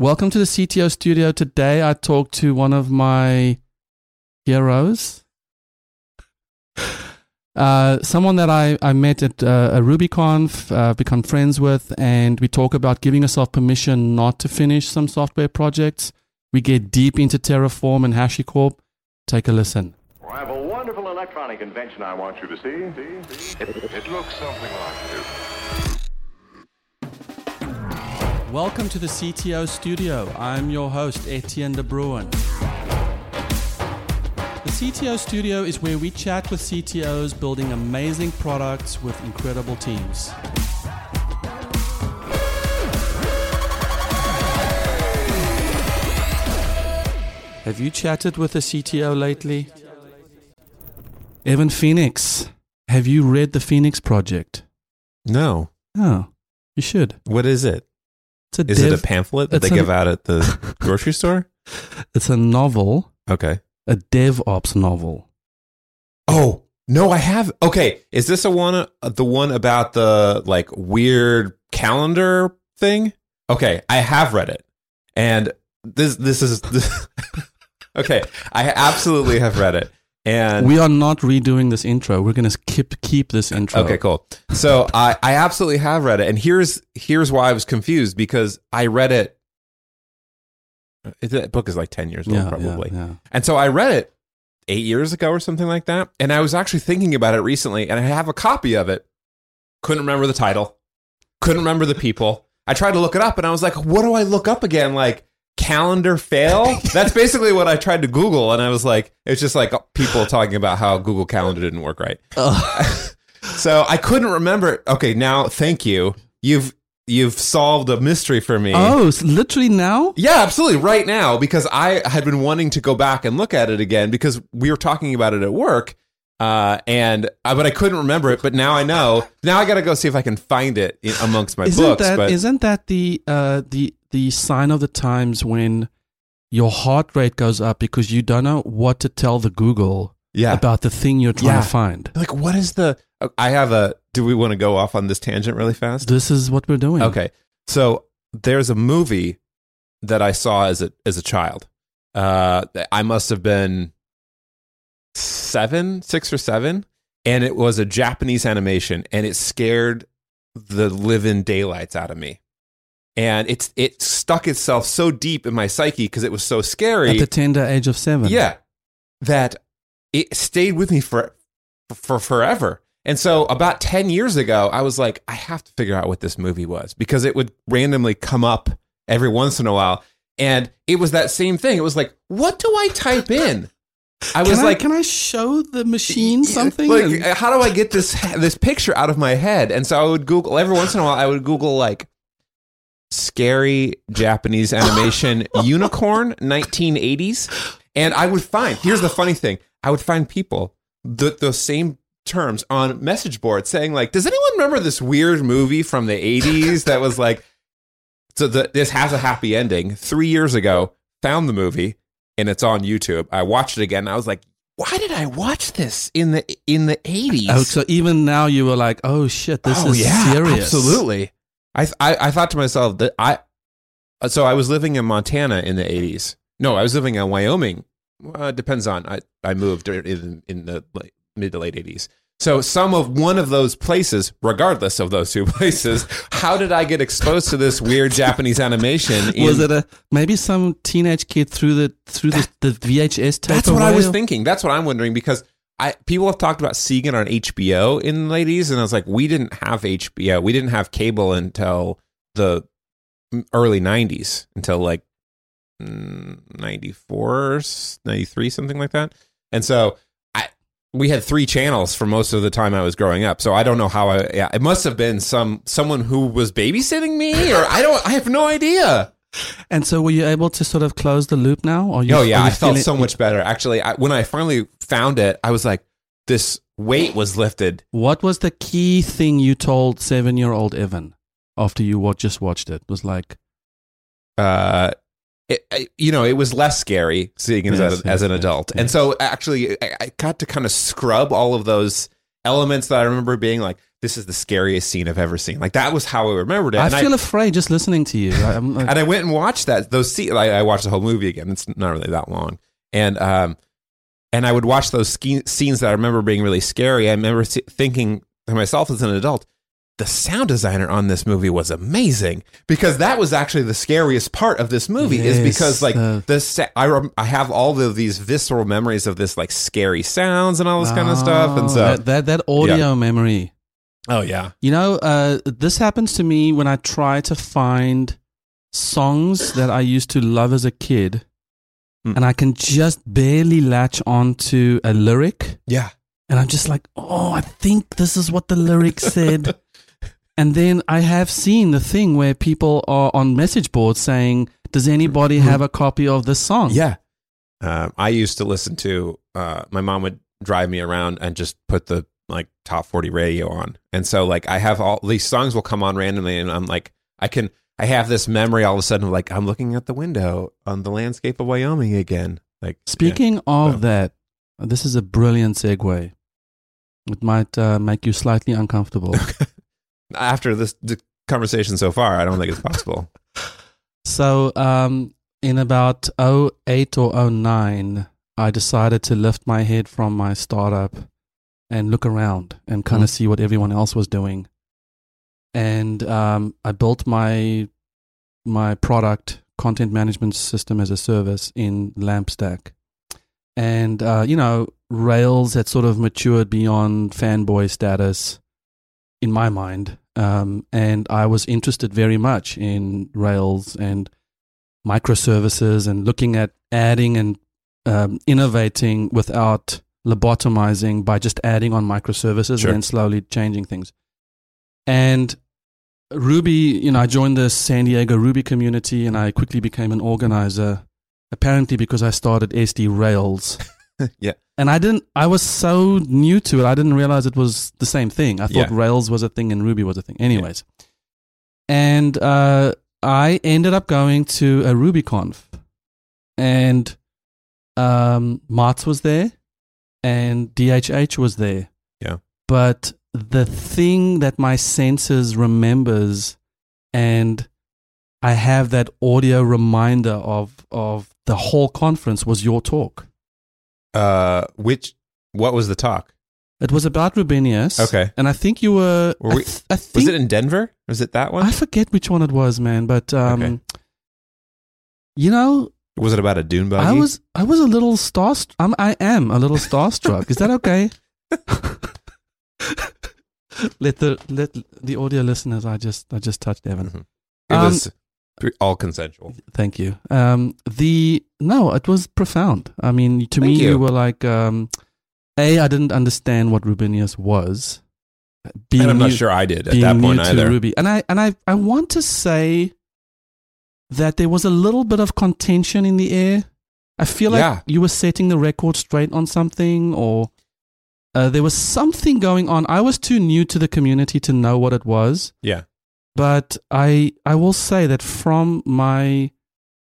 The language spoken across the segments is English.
Welcome to the CTO studio. Today I talked to one of my heroes. Uh, someone that I, I met at uh, a RubyConf, uh, become friends with, and we talk about giving yourself permission not to finish some software projects. We get deep into Terraform and HashiCorp. Take a listen. I have a wonderful electronic invention I want you to see. see, see. It, it looks something like this. Welcome to the CTO studio. I'm your host, Etienne de Bruin. The CTO studio is where we chat with CTOs building amazing products with incredible teams. Have you chatted with a CTO lately? Evan Phoenix, have you read the Phoenix Project? No. Oh, you should. What is it? It's a Is dev- it a pamphlet that they an- give out at the grocery store? It's a novel, Okay. a DevOps novel. Oh, no, I have. Okay. Is this a one, uh, the one about the like weird calendar thing? Okay. I have read it. And this, this is, this, okay. I absolutely have read it. And We are not redoing this intro. We're going to keep keep this intro. Okay, cool. So I, I absolutely have read it, and here's here's why I was confused because I read it. Uh, that book is like ten years old, Yeah, probably, yeah, yeah. and so I read it eight years ago or something like that. And I was actually thinking about it recently, and I have a copy of it. Couldn't remember the title, couldn't remember the people. I tried to look it up, and I was like, "What do I look up again?" Like calendar fail. That's basically what I tried to Google, and I was like, it's just like people talking about how Google Calendar didn't work right. So I couldn't remember. Okay, now thank you. You've you've solved a mystery for me. Oh, s- literally now? Yeah, absolutely. Right now, because I had been wanting to go back and look at it again because we were talking about it at work, uh, and uh, but I couldn't remember it. But now I know. Now I got to go see if I can find it in, amongst my Isn't books. that but not that the uh the the sign of the times when your heart rate goes up because you don't know what to tell the Google yeah, about the thing you're trying Yeah. to find? like what is the? I have a. Do we want to go off on this tangent really fast? This is what we're doing. Okay. So there's a movie that I saw as a as a child. Uh, I must have been seven, six or seven, and it was a Japanese animation, and it scared the living daylights out of me. And it's it stuck itself so deep in my psyche because it was so scary. At the tender age of seven. Yeah, that it stayed with me for for forever. And so about 10 years ago, I was like, I have to figure out what this movie was because it would randomly come up every once in a while. And it was that same thing. It was like, what do I type in? I was Can I, like, can I show the machine something? like, how do I get this this picture out of my head? And so I would Google every once in a while. I would Google like scary Japanese animation unicorn 1980s, and I would find. Here's the funny thing: I would find people the those same terms on message boards saying like, "Does anyone remember this weird movie from the 80s that was like?" So the, this has a happy ending. Three years ago, found the movie and it's on YouTube. I watched it again. And I was like, why did I watch this in the in the eighties? oh, so even now you were like, oh shit, this oh, is yeah, serious. Absolutely. I, th- I I thought to myself that I uh, so I was living in Montana in the eighties. No, I was living in Wyoming. Uh, it depends on I I moved in in the late, mid to late eighties. So some of one of those places, regardless of those two places, how did I get exposed to this weird Japanese animation? in- Was it a maybe some teenage kid through the through the, the VHS tape? That's what I was thinking. That's what I'm wondering because I people have talked about seeing it on HBO in the ladies, and I was like, we didn't have HBO. We didn't have cable until the early '90s, until like mm, '94, '93, something like that. And so I we had three channels for most of the time I was growing up. So I don't know how I. Yeah, it must have been some someone who was babysitting me, or I don't. I have no idea. And so, were you able to sort of close the loop now? Or you, Oh yeah, I felt so much better. Actually, I, when I finally found it, I was like, this weight was lifted. What was the key thing you told seven-year-old Evan after you just watched it? Was like, Uh, it, I- you know, it was less scary seeing it Yes, as, as an adult, yes, and so actually, I, I got to kind of scrub all of those elements that I remember being like, this is the scariest scene I've ever seen. Like that was how I remembered it. I and feel afraid just listening to you. I, I'm like, and I went and watched that those scenes. I, I watched the whole movie again. It's not really that long, and um, and I would watch those ske- scenes that I remember being really scary. I remember th- thinking to myself as an adult, the sound designer on this movie was amazing because that was actually the scariest part of this movie. is because like uh, the sa- I rem- I have all of these visceral memories of this like scary sounds and all this kind of stuff, and oh, so that, that that audio memory. Oh yeah, You know, uh, this happens to me when I try to find songs that I used to love as a kid, Hmm. and I can just barely latch onto a lyric, yeah, and I'm just like, oh, I think this is what the lyric said. and then I have seen the thing where people are on message boards saying, "Does anybody have a copy of this song?" Yeah. Um, I used to listen to, uh, my mom would drive me around and just put the like top 40 radio on. And so like I have all these songs will come on randomly and I'm like, I can, I have this memory all of a sudden of like, I'm looking at the window on the landscape of Wyoming again. Like Speaking of So- that, this is a brilliant segue. It might uh, make you slightly uncomfortable. after this the conversation so far, I don't think it's possible. So, um, in about 08 or 09, I decided to lift my head from my startup and look around and kind of Mhm. see what everyone else was doing. And um, I built my my product content management system as a service in LAMP stack. And uh, you know, Rails had sort of matured beyond fanboy status in my mind. Um, and I was interested very much in Rails and microservices and looking at adding and um, innovating without lobotomizing by just adding on microservices Sure. and then slowly changing things. And Ruby, you know, I joined the San Diego Ruby community and I quickly became an organizer, apparently because I started SD Rails. Yeah. And I didn't, I was so new to it, I didn't realize it was the same thing. I thought Yeah. Rails was a thing and Ruby was a thing. Anyways. And uh, I ended up going to a RubyConf and um, Matz was there and DHH was there. Yeah. But the thing that my senses remembers and I have that audio reminder of of the whole conference was your talk. Uh, which, what was the talk? It was about Rubinius. Okay. And I think you were, Were I, th- I think Was it in Denver? Was it that one? I forget which one it was, man, but um Okay. you know, was it about a dune buggy? I was I was a little starstruck. I'm, I am a little starstruck. Is that okay? let the let the audio listeners. I just I just touched Evan. Mhm. It Um, was all consensual. Thank you. Um, the no, it was profound. I mean, to Thank me, you. you were like, um, a. I didn't understand what Rubinius was. Being And I'm not new- sure I did at being that point either. Ruby, and I and I I want to say that there was a little bit of contention in the air. I feel like Yeah. you were setting the record straight on something, or uh, there was something going on. I was too new to the community to know what it was, Yeah. but I I will say that from my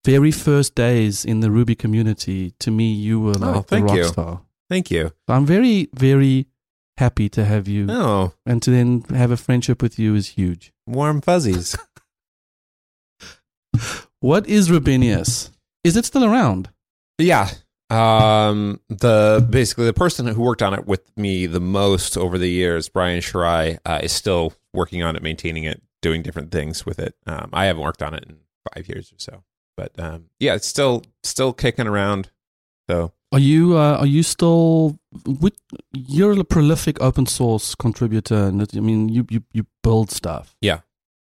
very first days in the Ruby community, to me, you were like the Oh, thank rock you. star. Thank you. I'm very very happy to have you, Oh, and to then have a friendship with you is huge. warm fuzzies. What is Rubinius? Is it still around? yeah. Um, the basically the person who worked on it with me the most over the years, Brian Shirai, uh, is still working on it, maintaining it, doing different things with it. Um, I haven't worked on it in five years or so, but um, yeah, it's still still kicking around. So Are you uh, are you still? Which, you're a prolific open source contributor, and I mean, you you you build stuff. Yeah.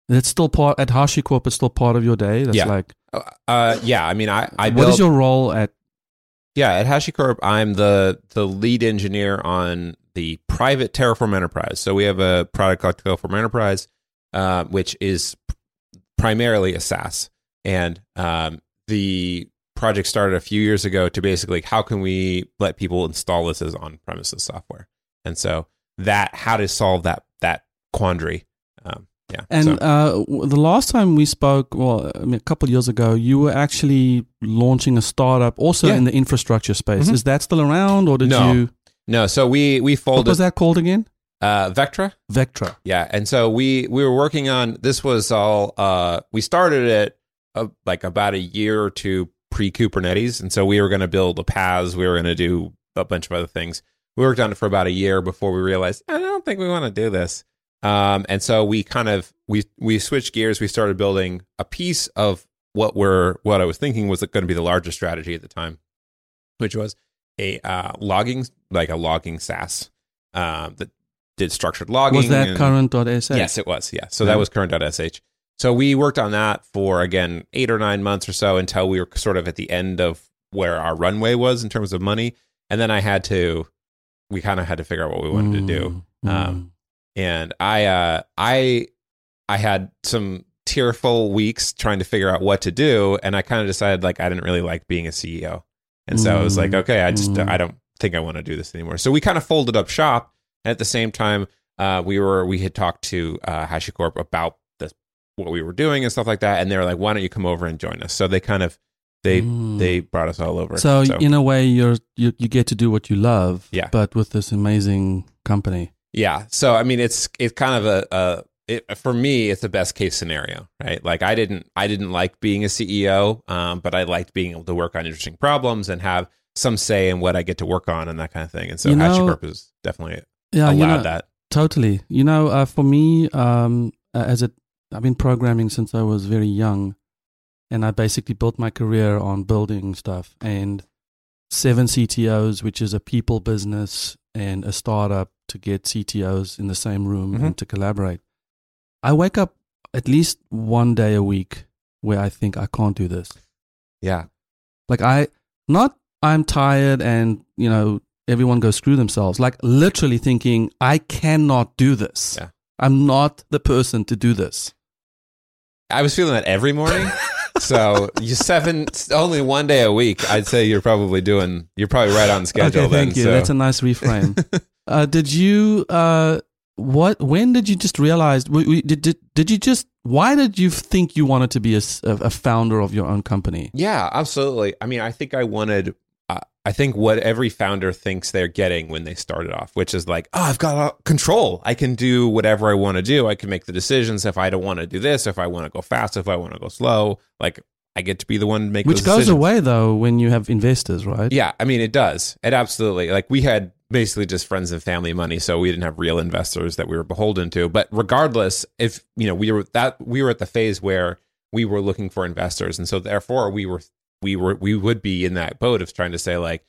It's still part at HashiCorp. It's still part of your day. That's Yeah. like, uh, uh, yeah, I mean, I I what built is your role at? Yeah, at HashiCorp, I'm the the lead engineer on the private Terraform Enterprise. So we have a product called Terraform Enterprise, uh, which is primarily a SaaS, and um, the project started a few years ago to basically how can we let people install this as on premises software, and so that how to solve that that quandary. Yeah, And so, uh, the last time we spoke, well, I mean, a couple of years ago, you were actually launching a startup, also Yeah. in the infrastructure space. Mhm. Is that still around, or did No. you? no, so we we folded. What was that called again? Uh, Vectra. Vectra. Yeah, and so we we were working on this was all uh we started it uh, like about a year or two pre Kubernetes, and so we were going to build a PaaS, we were going to do a bunch of other things. We worked on it for about a year before we realized I don't think we want to do this. Um, and so we kind of we we switched gears. We started building a piece of what we're what I was thinking was going to be the largest strategy at the time, which was a uh, logging like a logging SaaS um, that did structured logging. Was that and- current.sh? Yes, it was. Yeah. So Yeah. that was current.sh. So we worked on that for again eight or nine months or so until we were sort of at the end of where our runway was in terms of money. And then I had to, we kind of had to figure out what we wanted to do. Mm, Um, And I, uh, I, I had some tearful weeks trying to figure out what to do, and I kind of decided like I didn't really like being a CEO, and so I was like, Mm, okay, I just mm. I don't think I want to do this anymore. So we kind of folded up shop. And at the same time, uh, we were we had talked to uh, HashiCorp about the what we were doing and stuff like that, and they were like, "Why don't you come over and join us?" So they kind of they Mm. they brought us all over. So, in a way, you're you, you get to do what you love. Yeah. But with this amazing company. Yeah, so I mean, it's it's kind of a, a it, for me, it's the best case scenario, right? Like I didn't I didn't like being a CEO, um, but I liked being able to work on interesting problems and have some say in what I get to work on and that kind of thing. And so You know- HashiCorp is definitely Yeah, allowed you know, that. Totally. You know, uh, for me, um, uh, as a, I've been programming since I was very young, and I basically built my career on building stuff. And seven CTOs, which is a people business and a startup to get CTOs in the same room Mhm. and to collaborate. I wake up at least one day a week where I think I can't do this. Yeah, Like I, not I'm tired and you know everyone goes screw themselves. Like literally thinking I cannot do this. Yeah. I'm not the person to do this. I was feeling that every morning. so you seven only one day a week. I'd say you're probably doing. You're probably right on schedule. okay, then, thank you. so- That's a nice reframe. uh, did you? Uh, what? When did you just realize? Did, did did you just? Why did you think you wanted to be a founder of your own company? Yeah, absolutely. I mean, I think I wanted. Uh, I think what every founder thinks they're getting when they started off, which is like, oh, I've got uh, control. I can do whatever I want to do. I can make the decisions if I don't want to do this, if I want to go fast, if I want to go slow. Like, I get to be the one to make Which goes decisions. away though when you have investors, right? Yeah, I mean, it does. It absolutely. Like, we had basically just friends and family money, so we didn't have real investors that we were beholden to. But regardless, if you know, we were that we were at the phase where we were looking for investors, and so therefore we were we were we would be in that boat of trying to say like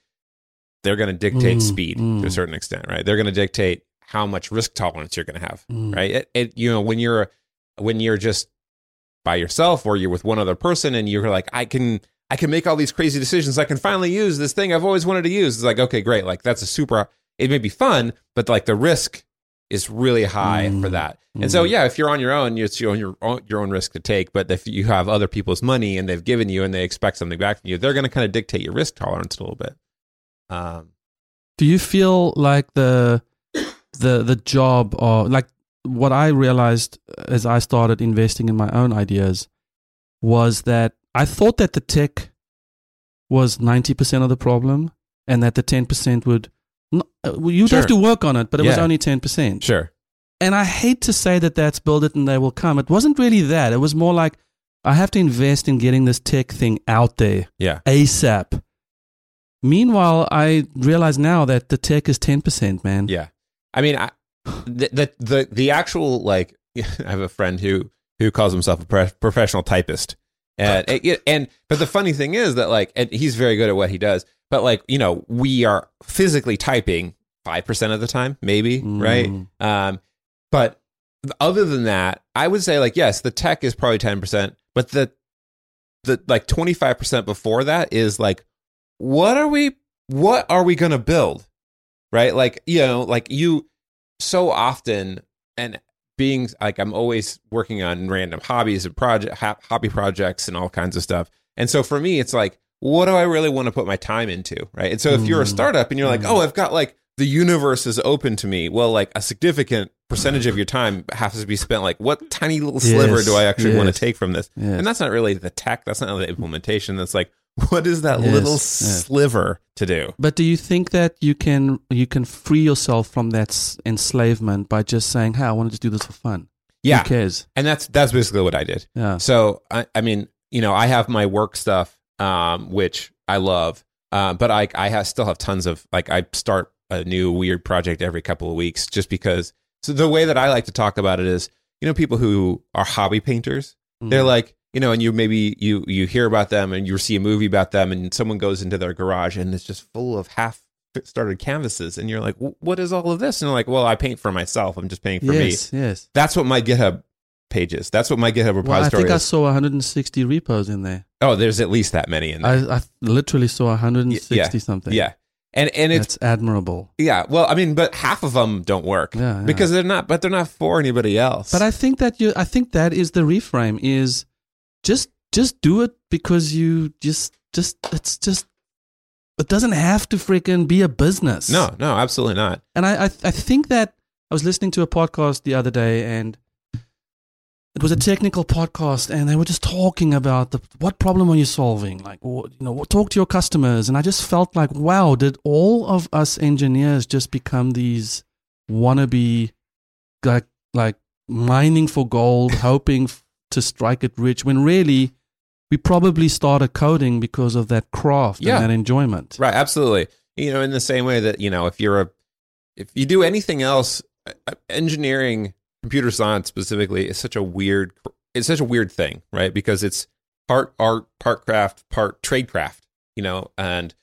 they're going to dictate Mm, speed to mm. a certain extent, right? They're going to dictate how much risk tolerance you're going to have, Mm. right? It, it you know when you're when you're just by yourself or you're with one other person and you're like I can I can make all these crazy decisions. I can finally use this thing I've always wanted to use. It's like, okay, great. Like that's a super, it may be fun, but like the risk is really high Mm. for that. And so, Mm. yeah, if you're on your own, it's your own, your own, your own risk to take. But if you have other people's money and they've given you and they expect something back from you, they're going to kind of dictate your risk tolerance a little bit. Um, do you feel like the the the job or like what I realized as I started investing in my own ideas was that I thought that the tech was 90% of the problem and that the 10% would uh, you'd have to work on it but it was only 10%. sure. And I hate to say that that's build it and they will come. It wasn't really that. It was more like I have to invest in getting this tech thing out there Yeah. ASAP. Meanwhile, I realize now that the tech is 10%, man. Yeah. I mean, I, the, the, the, the actual, like, I have a friend who, who calls himself a pro- professional typist. And, and, and, but the funny thing is that, like, and he's very good at what he does, but, like, you know, we are physically typing 5% of the time, maybe, right? Mm. Um, but other than that, I would say like yes, the tech is probably ten percent, but the the like twenty five percent before that is like, what are we what are we gonna build, right? Like you know, like you so often and being like I'm always working on random hobbies and project hobby projects and all kinds of stuff, and so for me, it's like, what do I really want to put my time into, right? And so if you're a Mm. startup and you're like, Mm. oh, I've got like the universe is open to me. Well, like a significant percentage of your time has to be spent like what tiny little sliver Yes, do I actually want to take from this? Yes. And that's not really the tech, that's not the implementation. That's like What is that Yes, little yes. sliver to do? But do you think that you can you can free yourself from that s- enslavement by just saying, "Hey, I want to just do this for fun"? Yeah, Who cares? and that's that's basically what I did. Yeah. So I, I mean, you know, I have my work stuff, um, which I love, uh, but I I have, still have tons of like I start a new weird project every couple of weeks just because. So the way that I like to talk about it is, you know, people who are hobby painters, they're Mm. like, you know, and you maybe you you hear about them and you see a movie about them, and someone goes into their garage and it's just full of half started canvases, and you're like, what is all of this? And they're like, well, I paint for myself. I'm just painting for me. yes, yes. That's what my GitHub page is. That's what my GitHub repository. Well, I think I saw 160 repos in there. Oh, there's at least that many in there. I, I literally saw 160 yeah, something. yeah, and and it's That's admirable. yeah. Well, I mean, but half of them don't work Yeah, yeah. because they're not. But they're not for anybody else. But I think that you I think that is the reframe is just just do it because you just just it's just it doesn't have to freaking be a business. no, no, absolutely not. And I, I I think that I was listening to a podcast the other day and it was a technical podcast and they were just talking about the what problem are you solving like what, you know talk to your customers and I just felt like wow did all of us engineers just become these wannabe like like mining for gold hoping to strike it rich when really we probably started coding because of that craft Yeah. and that enjoyment Right, absolutely. You know, in the same way that you know, if you're a, if you do anything else, uh, engineering, computer science specifically, is such a weird, it's such a weird thing, right? Because it's part art, part craft, part trade craft, You know, and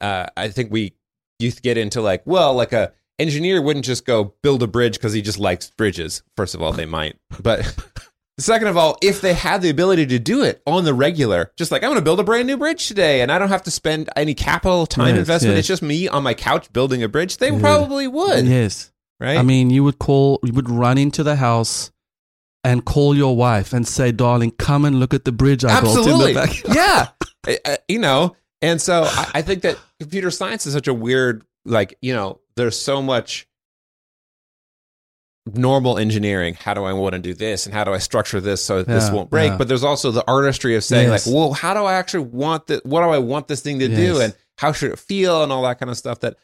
uh, I think we to get into like, well, like a engineer wouldn't just go build a bridge because he just likes bridges. First of all, they might, but. Second of all, if they had the ability to do it on the regular, just like I'm going to build a brand new bridge today, and I don't have to spend any capital time Yes, investment, yes. it's just me on my couch building a bridge. They Yeah. probably would, yes right? I mean, you would call, you would run into the house and call your wife and say, "Darling, come and look at the bridge I absolutely, built in the back." yeah, I- I- you know. And so I, I think that computer science is such a weird, like you know, there's so much normal engineering. How do I want to do this, and how do I structure this so that this won't break? yeah. But there's also the artistry of saying, Yes. like, well, how do I actually want this? What do I want this thing to do, and how should it feel, and all that kind of stuff. That,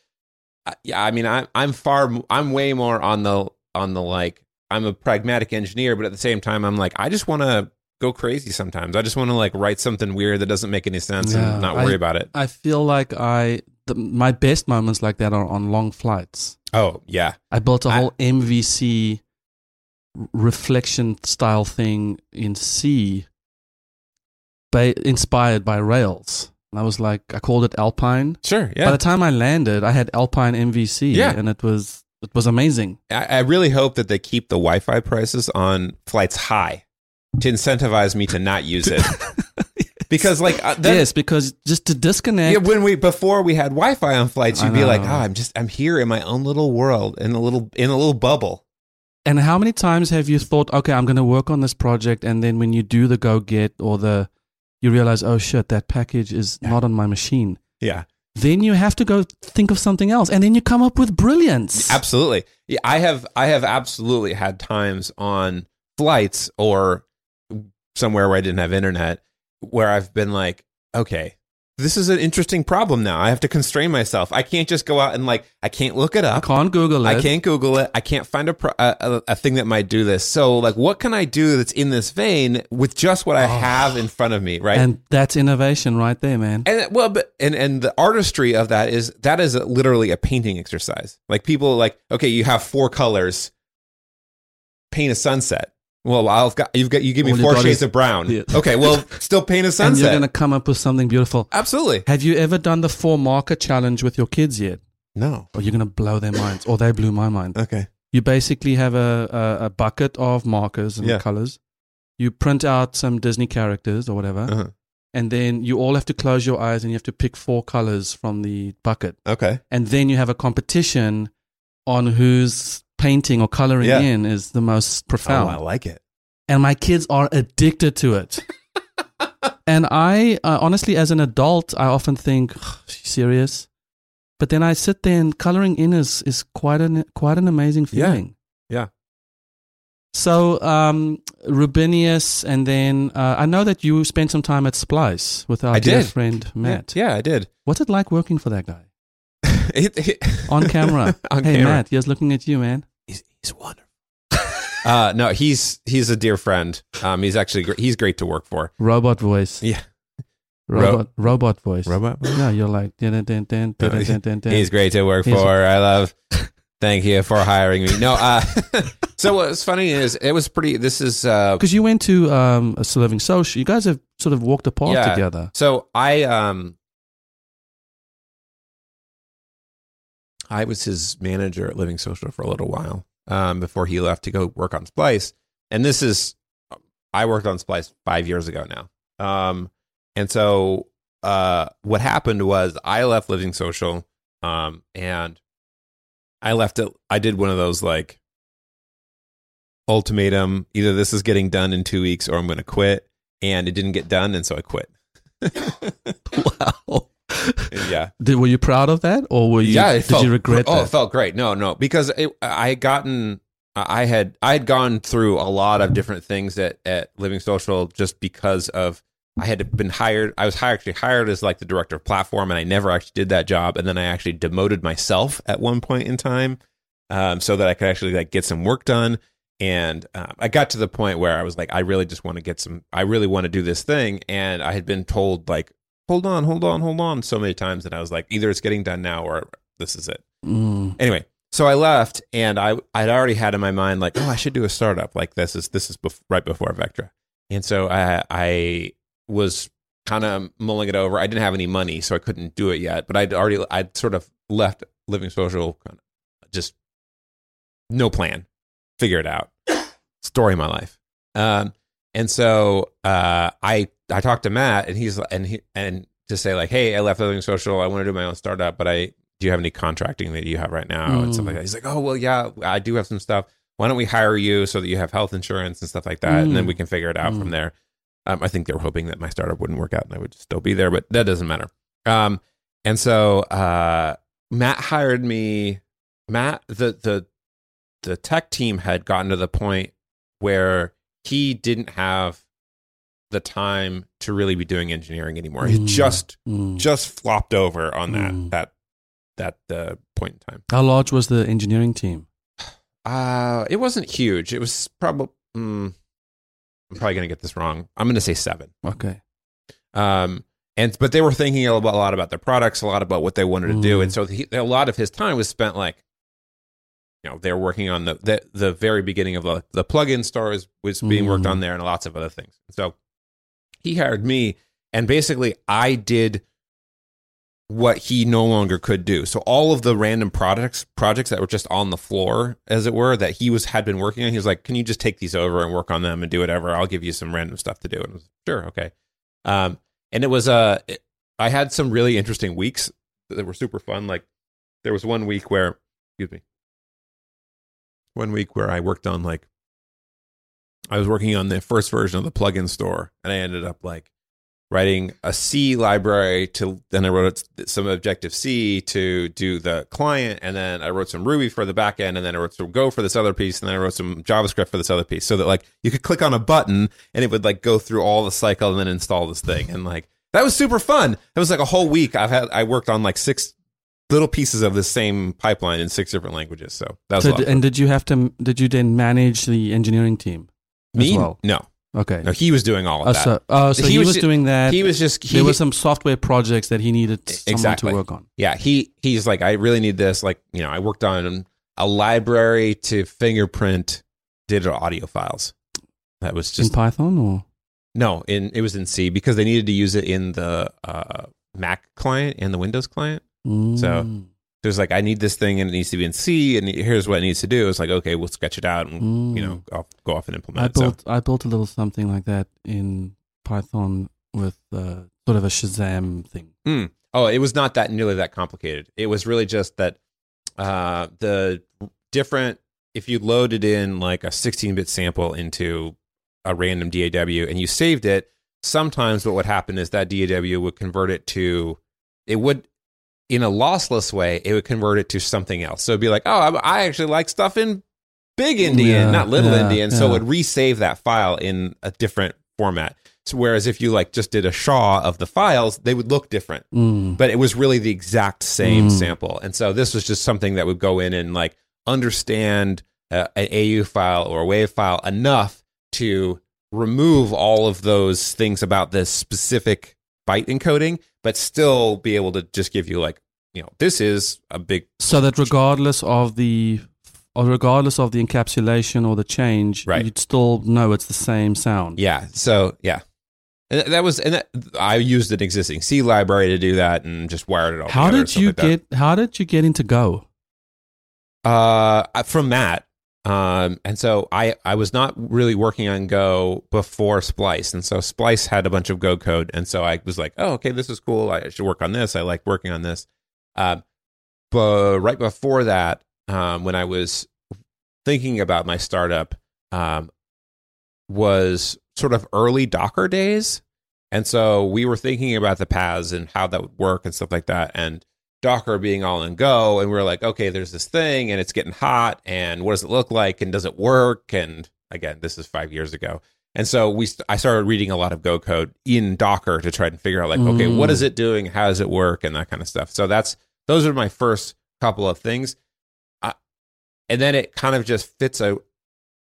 uh, yeah, I mean, I'm I'm far, I'm way more on the on the like. I'm a pragmatic engineer, but at the same time, I'm like, I just want to go crazy sometimes. I just want to like write something weird that doesn't make any sense Yeah, and not worry I- about it. I feel like I, the, my best moments like that are on long flights. Oh yeah, I built a I- whole MVC reflection style thing in C, ba- inspired by Rails. And I was like, I called it Alpine. sure, Yeah. By the time I landed, I had Alpine MVC, Yeah. and it was it was amazing. I, I really hope that they keep the Wi-Fi prices on flights high to incentivize me to not use it. because like uh, that, yes, because just to disconnect, yeah, when we before we had Wi-Fi on flights, you'd be like, "Oh, I'm just I'm here in my own little world, in a little in a little bubble." And how many times have you thought, okay, I'm going to work on this project, and then when you do the go get or the, you realize, oh shit, that package is Yeah. not on my machine. Yeah, Then you have to go think of something else, and then you come up with brilliance. absolutely. Yeah, I have I have absolutely had times on flights or somewhere where I didn't have internet where I've been like, okay, this is an interesting problem now. I have to constrain myself. I can't just go out and like I can't look it up. I can't Google it. I can't Google it. I can't find a, pro- a a thing that might do this. So like, what can I do that's in this vein with just what I Oh. have in front of me, right? And that's innovation right there, man. And well, but and and the artistry of that is that is literally a painting exercise. Like people like, okay, you have four colors, paint a sunset. Well, I've got you've got you give me All four shades is- of brown. Yeah. Okay, well, still paint a sunset. and you're to come up with something beautiful. Absolutely. Have you ever done the four marker challenge with your kids yet? No. Or you're to blow their minds, or they blew my mind. Okay. You basically have a, a, a bucket of markers and Yeah. colors. You print out some Disney characters or whatever, Uh-huh. and then you all have to close your eyes and you have to pick four colors from the bucket. Okay. And then you have a competition on whose painting or coloring Yeah. in is the most profound. Oh, I like it. and my kids are addicted to it. and I, uh, honestly, as an adult, I often think, serious. But then I sit there and coloring in is, is quite an quite an amazing Yeah. feeling. Yeah. So, um, Rubinius, and then uh, I know that you spent some time at Splice with our I dear did. friend Matt. Yeah, I did. What's it like working for that guy it, it, on camera. on hey, camera. Matt, he's looking at you, man. He's, he's wonderful. uh, no, he's he's a dear friend. Um, he's actually gr- he's great to work for. Robot voice. Yeah. Robot, Ro- robot voice. Robot. Voice? No, you're like. He's great to work he's for. A- I love. Thank you for hiring me. No, uh, so what's funny is it was pretty. This is because uh, you went to um, a living social. You guys have sort of walked apart yeah, together. So I um, I was his manager at Living Social for a little while um, before he left to go work on Splice. And this is I worked on Splice five years ago now. Um, and so uh, what happened was I left Living Social um, and I left it. I did one of those like ultimatum either this is getting done in two weeks or I'm going to quit. And it didn't get done. And so I quit. Wow. Yeah. Did, were you proud of that, or were you? yeah, did felt, you regret Oh, that? it felt great. No, no, because it, I had gotten, I had, I had gone through a lot of different things at at Living Social just because of I had been hired. I was hi- actually hired as like the director of platform, and I never actually did that job. And then I actually demoted myself at one point in time, um, so that I could actually like get some work done. And uh, I got to the point where I was like, I really just want to get some. I really want to do this thing, and I had been told like, hold on, hold on, hold on, so many times that I was like, either it's getting done now or this is it. Mm. Anyway, so I left, and I I'd already had in my mind like, oh, I should do a startup. Like this is this is bef- right before Vectra, and so I I was kind of mulling it over. I didn't have any money, so I couldn't do it yet. But I'd already I'd sort of left Living Social, kind of just no plan, figure it out. Story of my life. Um, and so uh, I I talked to Matt, and he's and he and to say like, hey, I left Living Social. I want to do my own startup, but I do you have any contracting that you have right now and stuff Mm. like that. He's like, oh well, yeah, I do have some stuff. Why don't we hire you so that you have health insurance and stuff like that, and then Mm. we can figure it out Mm. from there. Um, I think they were hoping that my startup wouldn't work out and I would still be there, but that doesn't matter. Um, and so uh, Matt hired me. Matt, the the the tech team had gotten to the point where he didn't have the time to really be doing engineering anymore. He Mm. just Mm. just flopped over on that Mm. that that uh, point in time. How large was the engineering team? Uh, it wasn't huge. It was probably. Mm, I'm probably gonna get this wrong. I'm gonna say seven. Okay. Um, and but they were thinking a lot, about their products, a lot about what they wanted to do, Mm. and so he, a lot of his time was spent like, you know, they're working on the the, the very beginning of the the plugin store was, being worked Mm. on there, and lots of other things. So he hired me, and basically I did what he no longer could do. So all of the random products projects that were just on the floor, as it were, that he was had been working on, he was like, "Can you just take these over and work on them and do whatever? I'll give you some random stuff to do." And I was sure, okay. Um, and it was uh, it- I had some really interesting weeks that were super fun. Like there was one week where, excuse me, one week where I worked on like I was working on the first version of the plugin store, and I ended up like writing a C library to then I wrote some Objective C to do the client, and then I wrote some Ruby for the backend, and then I wrote some Go for this other piece, and then I wrote some JavaScript for this other piece, so that like you could click on a button and it would like go through all the cycle and then install this thing, and like that was super fun. It was like a whole week. I've had I worked on like six little pieces of the same pipeline in six different languages, so that was a So, and did you have to? Did you then manage the engineering team? as me. well? No, Okay. no, he was doing all of Oh, that. so, oh, so He he, was was, doing that. he was just he, there were some software projects that he needed someone Exactly. to work on. yeah he he's like i really need this like you know i worked on a library to fingerprint digital audio files that was just in Python or no in it was in c because they needed to use it in the uh, mac client and the windows client So, Mm, there's like i need this thing and it needs to be in c and here's what it needs to do it's like okay we'll sketch it out and you know I'll go off and implement I it so I built a little something like that in Python with uh, sort of a Shazam thing. Mm. Oh, it was not that nearly that complicated. It was really just that uh, the different if you loaded in like a 16-bit sample into a random DAW and you saved it, sometimes what would happen is that DAW would convert it to it would in a lossless way it would convert it to something else. So it'd be like, oh, I I actually like stuff in big endian, Yeah, not little yeah, endian. So yeah. it would resave that file in a different format. So whereas if you like just did a SHA of the files, they would look different. Mm. But it was really the exact same Mm. sample. And so this was just something that would go in and like understand uh, an AU file or a WAV file enough to remove all of those things about this specific byte encoding, but still be able to just give you like, you know, this is a big So that regardless of the or regardless of the encapsulation or the change, Right. you'd still know it's the same sound. Yeah. So yeah, and that was and that, I used an existing C library to do that and just wired it all. How did you like that. get? How did you get into Go? Uh, from Matt. Um, and so I I was not really working on Go before Splice, and so Splice had a bunch of Go code, and so I was like, oh, okay, this is cool. I should work on this. I like working on this. Um, but right before that, um, when I was thinking about my startup, um, was sort of early Docker days. And so we were thinking about the PaaS and how that would work and stuff like that. And Docker being all in Go, and we are like, okay, there's this thing and it's getting hot, and what does it look like, and does it work? And again, this is five years ago. And so we, st- I started reading a lot of Go code in Docker to try and figure out, like, okay, what Mm. it doing? How does it work? And that kind of stuff. So that's those are my first couple of things. Uh, and then it kind of just fits a,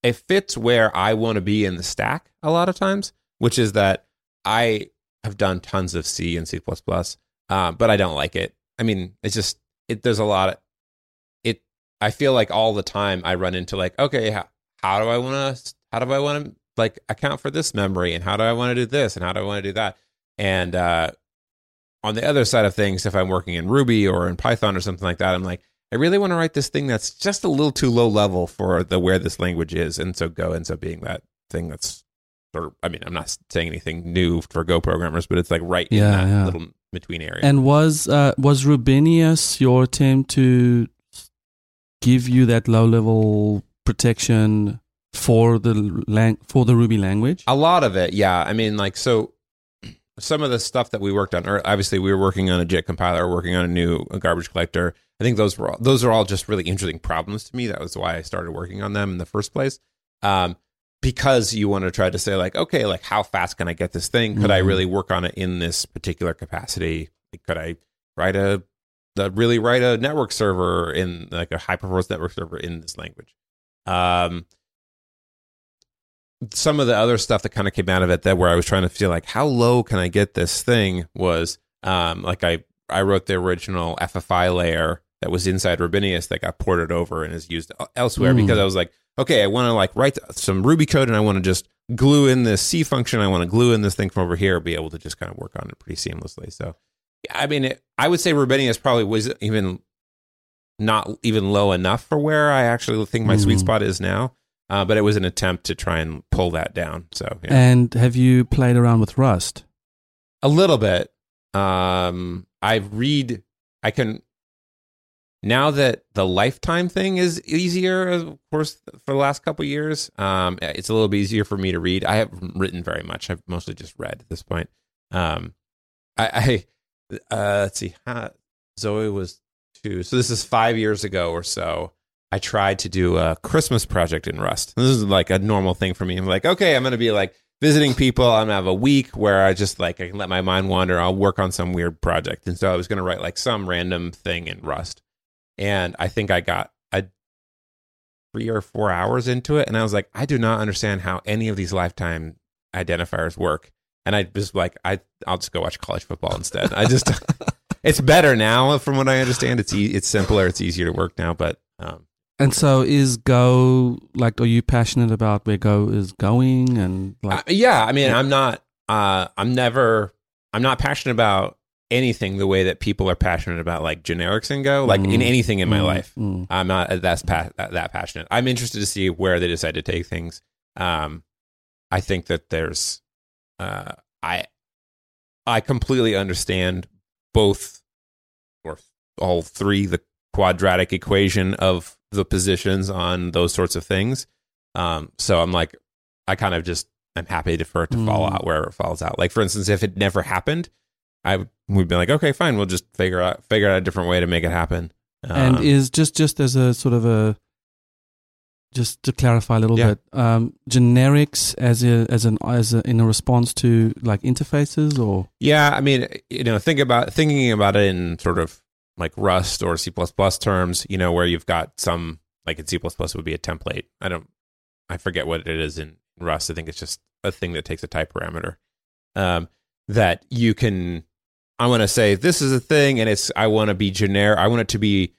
it fits where I want to be in the stack a lot of times, which is that I have done tons of C and C++, um, but I don't like it. I mean, it's just, it, there's a lot of, it, I feel like all the time I run into like, okay, how, how do I want to, how do I want to like account for this memory and how do I want to do this and how do I want to do that? And, uh, on the other side of things, if I'm working in Ruby or in Python or something like that, I'm like, I really want to write this thing that's just a little too low level for the where this language is, and so Go ends up being that thing that's sort of. I mean, I'm not saying anything new for Go programmers, but it's like right in Yeah, that yeah. little between areas. And was uh, was Rubinius your attempt to give you that low level protection for the lang- for the Ruby language? A lot of it, yeah. I mean, like so. Some of the stuff that we worked on, or obviously we were working on a JIT compiler, working on a new garbage collector. I think those were all, those are all just really interesting problems to me. That was why I started working on them in the first place. Um, because you want to try to say like, okay, like how fast can I get this thing? Could I Mhm. really work on it in this particular capacity? Could I write a, the, really write a network server in like a high performance network server in this language? Um, some of the other stuff that kind of came out of it that where I was trying to feel like how low can I get this thing was um, like I I wrote the original FFI layer that was inside Rubinius that got ported over and is used elsewhere Mm. because I was like, okay, I want to like write some Ruby code and I want to just glue in this C function. I want to glue in this thing from over here, be able to just kind of work on it pretty seamlessly. So, yeah, I mean, it, I would say Rubinius probably was even not even low enough for where I actually think my sweet Mm. spot is now. Uh, but it was an attempt to try and pull that down. So yeah. And have you played around with Rust? a little bit. Um, I read. I can now that the lifetime thing is easier, of course, for the last couple years. Um, it's a little bit easier for me to read. I haven't written very much. I've mostly just read at this point. Um, I, I uh, let's see. Huh, Zoe was two, so this is five years ago or so. I tried to do a Christmas project in Rust. This is like a normal thing for me. I'm like, okay, I'm to be like visiting people. I'm to have a week where I just like, I can let my mind wander. I'll work on some weird project. And so I was to write like some random thing in Rust. And I think I got a three or four hours into it. And I was like, I do not understand how any of these lifetime identifiers work. And I was like, I, I'll just go watch college football instead. I just, it's better now from what I understand. It's, e- it's simpler. It's easier to work now, but, um, And so is Go like are you passionate about where Go is going and like Uh, yeah, I mean, I'm not. Uh, I'm never. I'm not passionate about anything the way that people are passionate about like generics and Go. Like in Mm. anything in my Mm, life, mm. I'm not that's pa- that, that passionate. I'm interested to see where they decide to take things. Um, I think that there's. Uh, I. I completely understand both, or all three, the quadratic equation of the positions on those sorts of things. Um, so I'm like, I kind of just I'm happy to, for it to fall Mm. out wherever it falls out. Like for instance, if it never happened, I would we'd be like, okay, fine, we'll just figure out figure out a different way to make it happen. and Um, is just just as a sort of a just to clarify a little Yeah. bit, um, generics as a as an as a, in a response to like interfaces or Yeah, I mean, you know, think about thinking about it in sort of like Rust or C terms. You know, where you've got some like in C would be a template. I don't, I forget what it is in Rust. I think it's just a thing that takes a type parameter um, that you can. I want to say this is a thing, and it's I want to be generic. I want it to be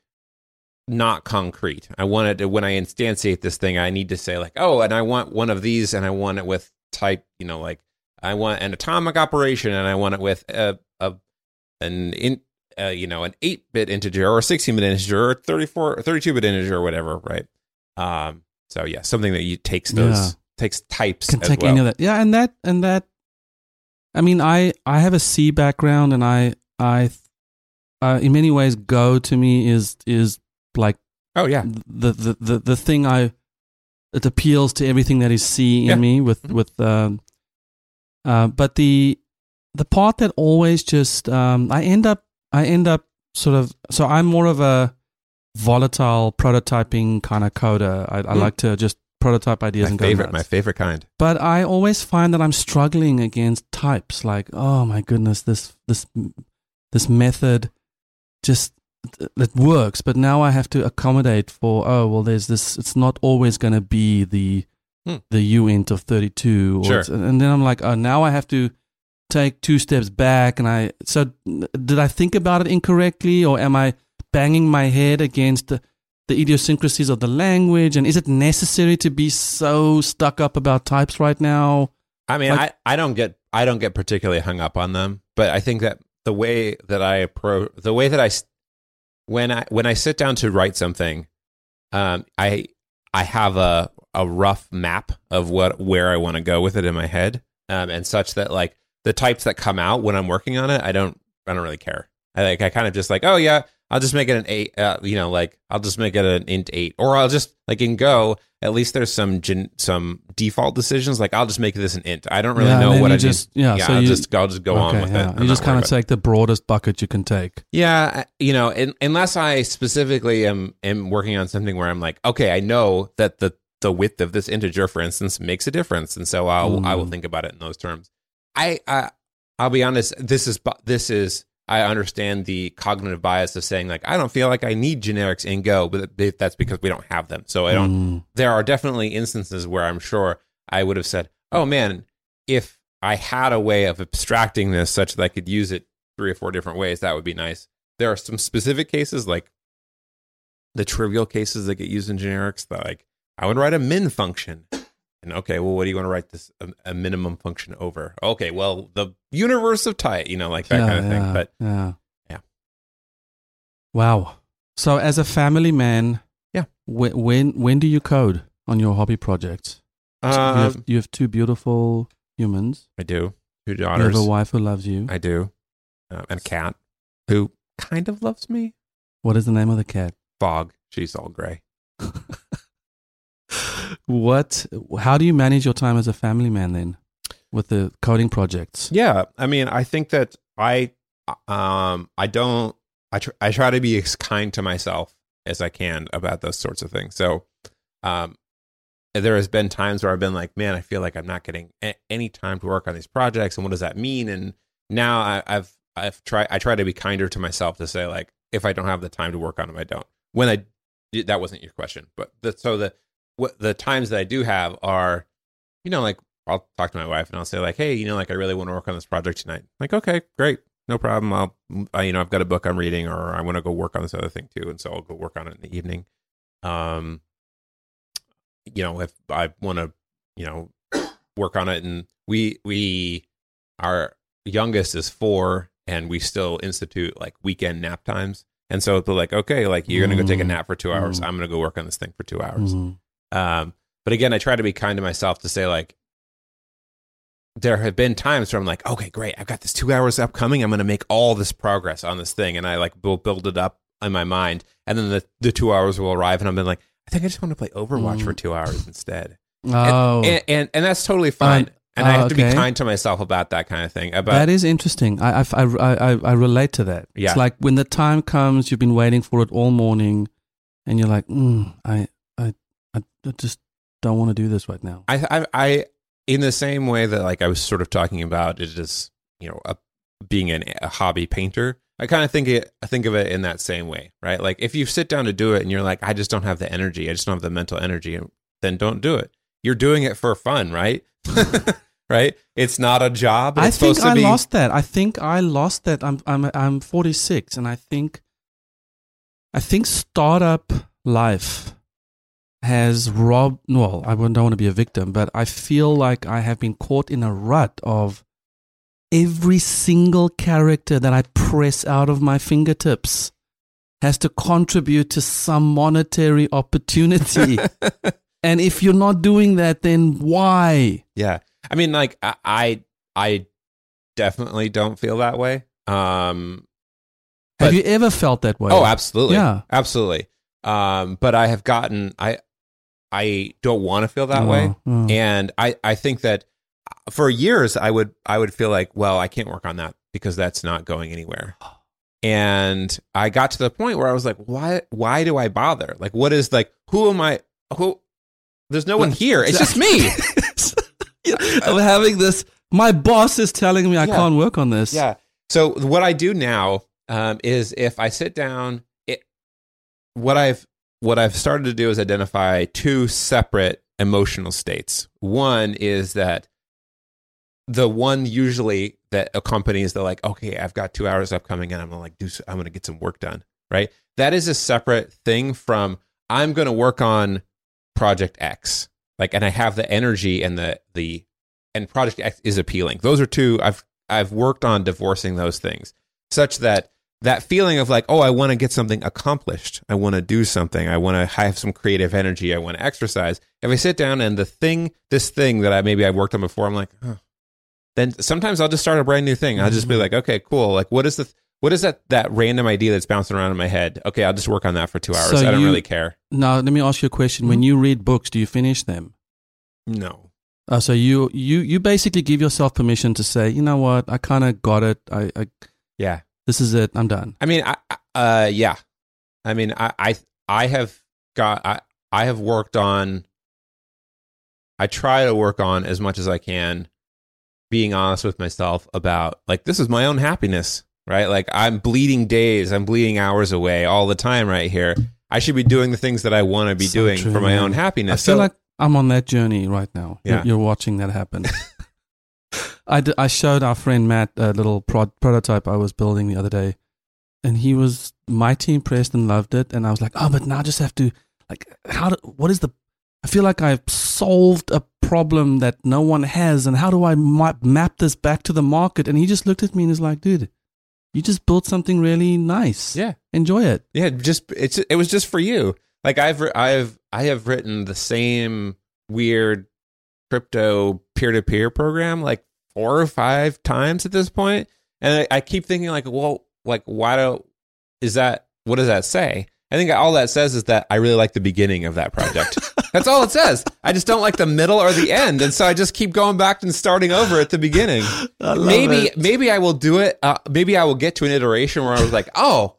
not concrete. I want it to, when I instantiate this thing, I need to say like, oh, and I want one of these, and I want it with type. You know, like I want an atomic operation, and I want it with a, a an in uh, you know an eight bit integer or a sixteen bit integer or 34 32 bit integer or whatever, right? Um. So yeah, something that you takes those Yeah. takes types can as take well. any of that. Yeah, and that and that. I mean, I I have a C background, and I I, uh, in many ways, Go to me is is like Oh yeah, the the the, the thing I it appeals to everything that is C in Yeah. me with Mhm. with um uh but the the part that always just um I end up I end up sort of so I'm more of a volatile prototyping kind of coder. I, I Mm. like to just prototype ideas my and go favorite, my favorite kind. But I always find that I'm struggling against types. Like, oh my goodness, this this this method just it works, but now I have to accommodate for. Oh well, there's this. It's not always going to be the Hmm. the uint of 32. Or Sure. and then I'm like, oh, now I have to take two steps back. And I so did I think about it incorrectly, or am I banging my head against the the idiosyncrasies of the language? And is it necessary to be so stuck up about types right now? I mean, Like- I, I don't get I don't get particularly hung up on them, but I think that the way that I approach the way that I when I when I sit down to write something, um, I I have a a rough map of what where I want to go with it in my head, um, and such that like the types that come out when I'm working on it, I don't I don't really care. I like I kind of just like oh yeah, I'll just make it an eight, uh, you know, like I'll just make it an int eight, or I'll just like in Go. At least there's some gen- some default decisions. Like I'll just make this an int. I don't really Yeah, know what I just- need. yeah, yeah. so I'll you- just I'll just go on with yeah. it. I'm You just kind of take the broadest bucket you can take. Yeah, you know, in, unless I specifically am am working on something where I'm like, okay, I know that the the width of this integer, for instance, makes a difference, and so I'll I will Mm. think about it in those terms. I, I I'll be honest. This is this is I understand the cognitive bias of saying like I don't feel like I need generics in Go, but that's because we don't have them. So I don't Mm. there are definitely instances where I'm sure I would have said, "Oh man, if I had a way of abstracting this such that I could use it three or four different ways, that would be nice." There are some specific cases like the trivial cases that get used in generics that like I would write a min function. Okay, well, what do you want to write this a, a minimum function over? Okay, well, the universe of type, you know, like that Yeah, kind of thing. But yeah, Yeah. Wow. So, as a family man, Yeah. when when, when do you code on your hobby projects? you, have, um, you have two beautiful humans. I do two You daughters. have a wife who loves you. I do, uh, and a cat who kind of loves me. What is the name of the cat? Fog. She's all gray. What? How do you manage your time as a family man then, with the coding projects? Yeah, I mean, I think that I, um, I don't, I tr- I try to be as kind to myself as I can about those sorts of things. So, um, there has been times where I've been like, man, I feel like I'm not getting a- any time to work on these projects, and what does that mean? And now I, I've I've tried I try to be kinder to myself to say like, if I don't have the time to work on them, I don't. When I that wasn't your question, but the, so the what the times that I do have are, you know, like I'll talk to my wife and I'll say like, hey, you know, like I really want to work on this project tonight. Like, okay, great, no problem. I'll, I, you know, I've got a book I'm reading, or I want to go work on this other thing too, and so I'll go work on it in the evening. Um, you know, if I want to, you know, work on it, and we we our youngest is four, and we still institute like weekend nap times, and so they're like, okay, like you're gonna go take a Mm. nap for two hours. Mm. I'm gonna go work on this thing for two hours. Mhm. Um, but again, I try to be kind to myself to say like, there have been times where I'm like, okay, great, I've got this two hours upcoming. I'm going to make all this progress on this thing, and I like build build it up in my mind, and then the the two hours will arrive, and I'm been like, I think I just want to play Overwatch Mm. for two hours instead, Oh, and, and and that's totally fine. Um, and I have to be kind to myself about that kind of thing. About that is interesting. I, I, I, I, I relate to that. Yeah. It's like when the time comes, you've been waiting for it all morning, and you're like, mm, I, I, I, just don't want to do this right now. I, I, I, in the same way that like I was sort of talking about it as you know a, being an, a hobby painter. I kind of think it, I think of it in that same way, right? Like if you sit down to do it and you're like, I just don't have the energy, I just don't have the mental energy, then don't do it. You're doing it for fun, right? right? It's not a job. I think supposed to I be. lost that. I think I lost that. I'm I'm I'm 46, and I think I think startup life has robbed. Well, I don't want to be a victim, but I feel like I have been caught in a rut of every single character that I press out of my fingertips has to contribute to some monetary opportunity. and if you're not doing that, then why? Yeah. I mean, like I, I, I definitely don't feel that way. Um, have But- you ever felt that way? Oh, absolutely. Yeah. absolutely. Um, but I have gotten, I, I don't want to feel that way. Oh, oh. And I, I think that for years I would, I would feel like, well, I can't work on that because that's not going anywhere. And I got to the point where I was like, why, why do I bother? Like, what is like, who am I? Who, there's no one here. It's just me. I'm having this. My boss is telling me I Yeah. can't work on this. Yeah. So what I do now um, is if I sit down, it, what I've what I've started to do is identify two separate emotional states. One is that the one usually that accompanies the like, okay, I've got two hours upcoming, and I'm gonna like do, I'm gonna get some work done. Right. That is a separate thing from I'm gonna work on project X. Like, and I have the energy and the the and project X is appealing. Those are two I've I've worked on divorcing those things such that that feeling of like, oh, I want to get something accomplished. I want to do something. I want to have some creative energy. I want to exercise. If I sit down and the thing, this thing that I maybe I've worked on before, I'm like, oh. then sometimes I'll just start a brand new thing. I'll just be Mhm. like, okay, cool. Like, what is the what is that that random idea that's bouncing around in my head? Okay, I'll just work on that for two hours. So I don't you- really care. Now let me ask you a question. When you read books, do you finish them? No. Uh, so you you you basically give yourself permission to say, you know what, I kind of got it. I, I Yeah. This is it. I'm done. I mean, I, uh, yeah. I mean, I, I, I have got, I, I have worked on. I try to work on as much as I can, being honest with myself about like this is my own happiness, right? Like I'm bleeding days, I'm bleeding hours away all the time right here. I should be doing the things that I want to be So doing true, for my man. own happiness. I feel So- like I'm on that journey right now. You're- Yeah. You're, watching that happen. I, d- I showed our friend Matt a little prod- prototype I was building the other day, and he was mighty impressed and loved it. And I was like, oh, but now I just have to like, how? Do, what is the? I feel like I've solved a problem that no one has, and how do I ma- map this back to the market? And he just looked at me and was like, dude, you just built something really nice. yeah, enjoy it. Yeah, just it's it was just for you. Like I've I've I have written the same weird crypto peer to peer program like four or five times at this point, and I, I keep thinking like, well, like why do is that? What does that say? I think all that says is that I really like the beginning of that project. That's all it says. I just don't like the middle or the end, and so I just keep going back and starting over at the beginning. maybe maybe I will do it. Uh, maybe I will get to an iteration where I was like, oh,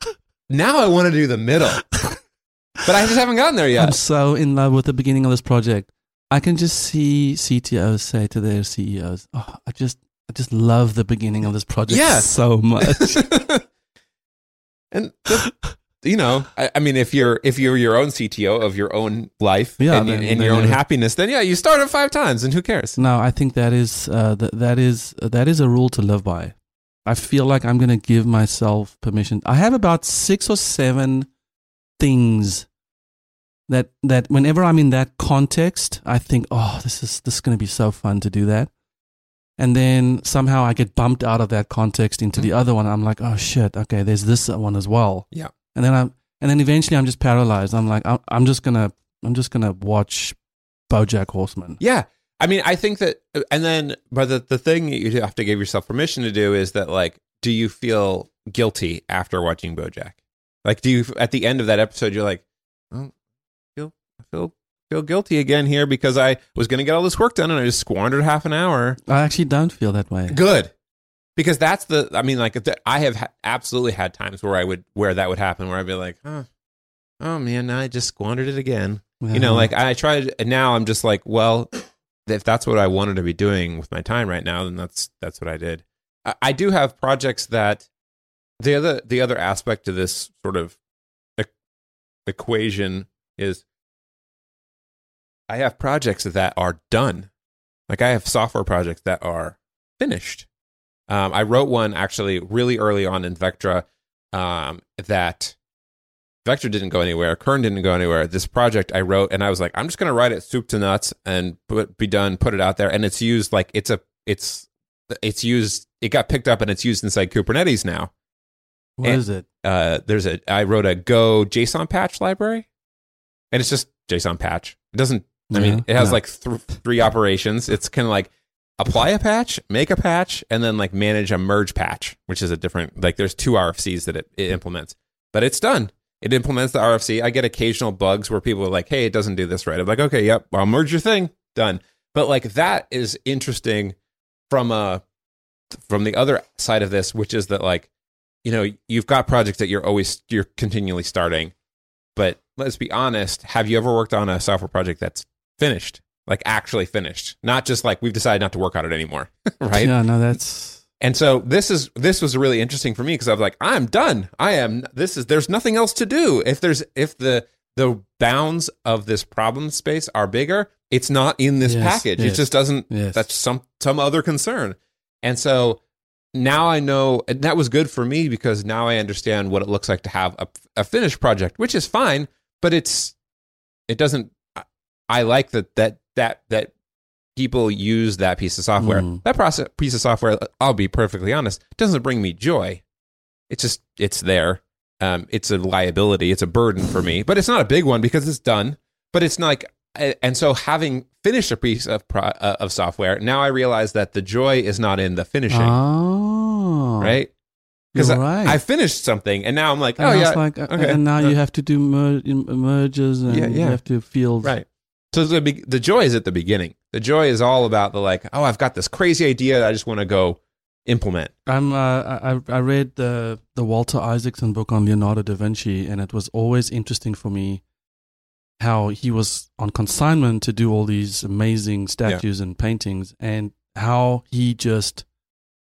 now I want to do the middle, but I just haven't gotten there yet. I'm so in love with the beginning of this project. I can just see CTOs say to their CEOs, "Oh, I just, I just love the beginning of this project Yeah. so much." and the, you know, I, I mean, if you're if you're your own CTO of your own life Yeah, and, then- and then your own happiness, then yeah, you start it five times, and who cares? no, I think that is uh, th- that is that is a rule to live by. I feel like I'm going to give myself permission. I have about six or seven things that that whenever I'm in that context, I think, "Oh, this is this is going to be so fun to do that." And then somehow I get bumped out of that context into the mm-hmm. other one. I'm like, "Oh shit, okay, there's this one as well." Yeah. And then I'm and then eventually I'm just paralyzed. I'm like, I'm, I'm just gonna I'm just gonna watch BoJack Horseman. Yeah. I mean, I think that, uh, and then, but the, the thing that you have to give yourself permission to do is that, like, do you feel guilty after watching BoJack? Like, do you, at the end of that episode, you're like, feel, feel, guilty again here because I was going to get all this work done and I just squandered half an hour. I actually don't feel that way. Good. Because that's the, I mean, like, I have ha- absolutely had times where I would, where that would happen, where I'd be like, oh, oh man, now I just squandered it again. You know, Uh-huh. like I tried. And now I'm just like, well, if that's what I wanted to be doing with my time right now, then that's that's what I did. I, I do have projects that the other the other aspect to this sort of e- equation is I have projects that are done. Like I have software projects that are finished. Um, I wrote one actually really early on in Vectra um, that Vectra didn't go anywhere. Kern didn't go anywhere. This project I wrote, and I was like, I'm just going to write it soup to nuts and put, be done, put it out there, and it's used like it's a it's it's used. It got picked up and it's used inside Kubernetes now. What and- is it? Uh, there's a I wrote a Go JSON patch library, and it's just JSON patch. It doesn't. I mean, it has like th- three operations. It's kind of like apply a patch, make a patch, and then like manage a merge patch, which is a different. Like there's two RFCs that it, it implements, but it's done. It implements the RFC. I get occasional bugs where people are like, "Hey, it doesn't do this right." I'm like, "Okay, yep, I'll merge your thing, done." But like that is interesting from a from the other side of this, which is that like you know you've got projects that you're always you're continually starting, but let's be honest, have you ever worked on a software project that's finished, like actually finished, not just like we've decided not to work on it anymore, right? Yeah, no, that's And so this is this was really interesting for me because I was like, I'm done. I am. This is. There's nothing else to do. If there's if the the bounds of this problem space are bigger, it's not in this Yes, package. It just doesn't. yes. That's some some other concern. And so now I know, and that was good for me because now I understand what it looks like to have a, a finished project, which is fine, but it's it doesn't. I- I like that that that that people use that piece of software. Mm. That process piece of software, I'll be perfectly honest, doesn't bring me joy. It's just it's there. Um, it's a liability. It's a burden for me, but it's not a big one because it's done. But it's not like, and so having finished a piece of pro, uh, of software, now I realize that the joy is not in the finishing, oh, right? Because right. I finished something, and now I'm like, And oh I yeah, like, uh, okay. and now Uh, you have to do mer- merges and Yeah, you have to feel Right. So the the joy is at the beginning. The joy is all about the like, oh, I've got this crazy idea that I just want to go implement. I'm. Uh, I I read the the Walter Isaacson book on Leonardo da Vinci, and it was always interesting for me how he was on consignment to do all these amazing statues and paintings, and how he just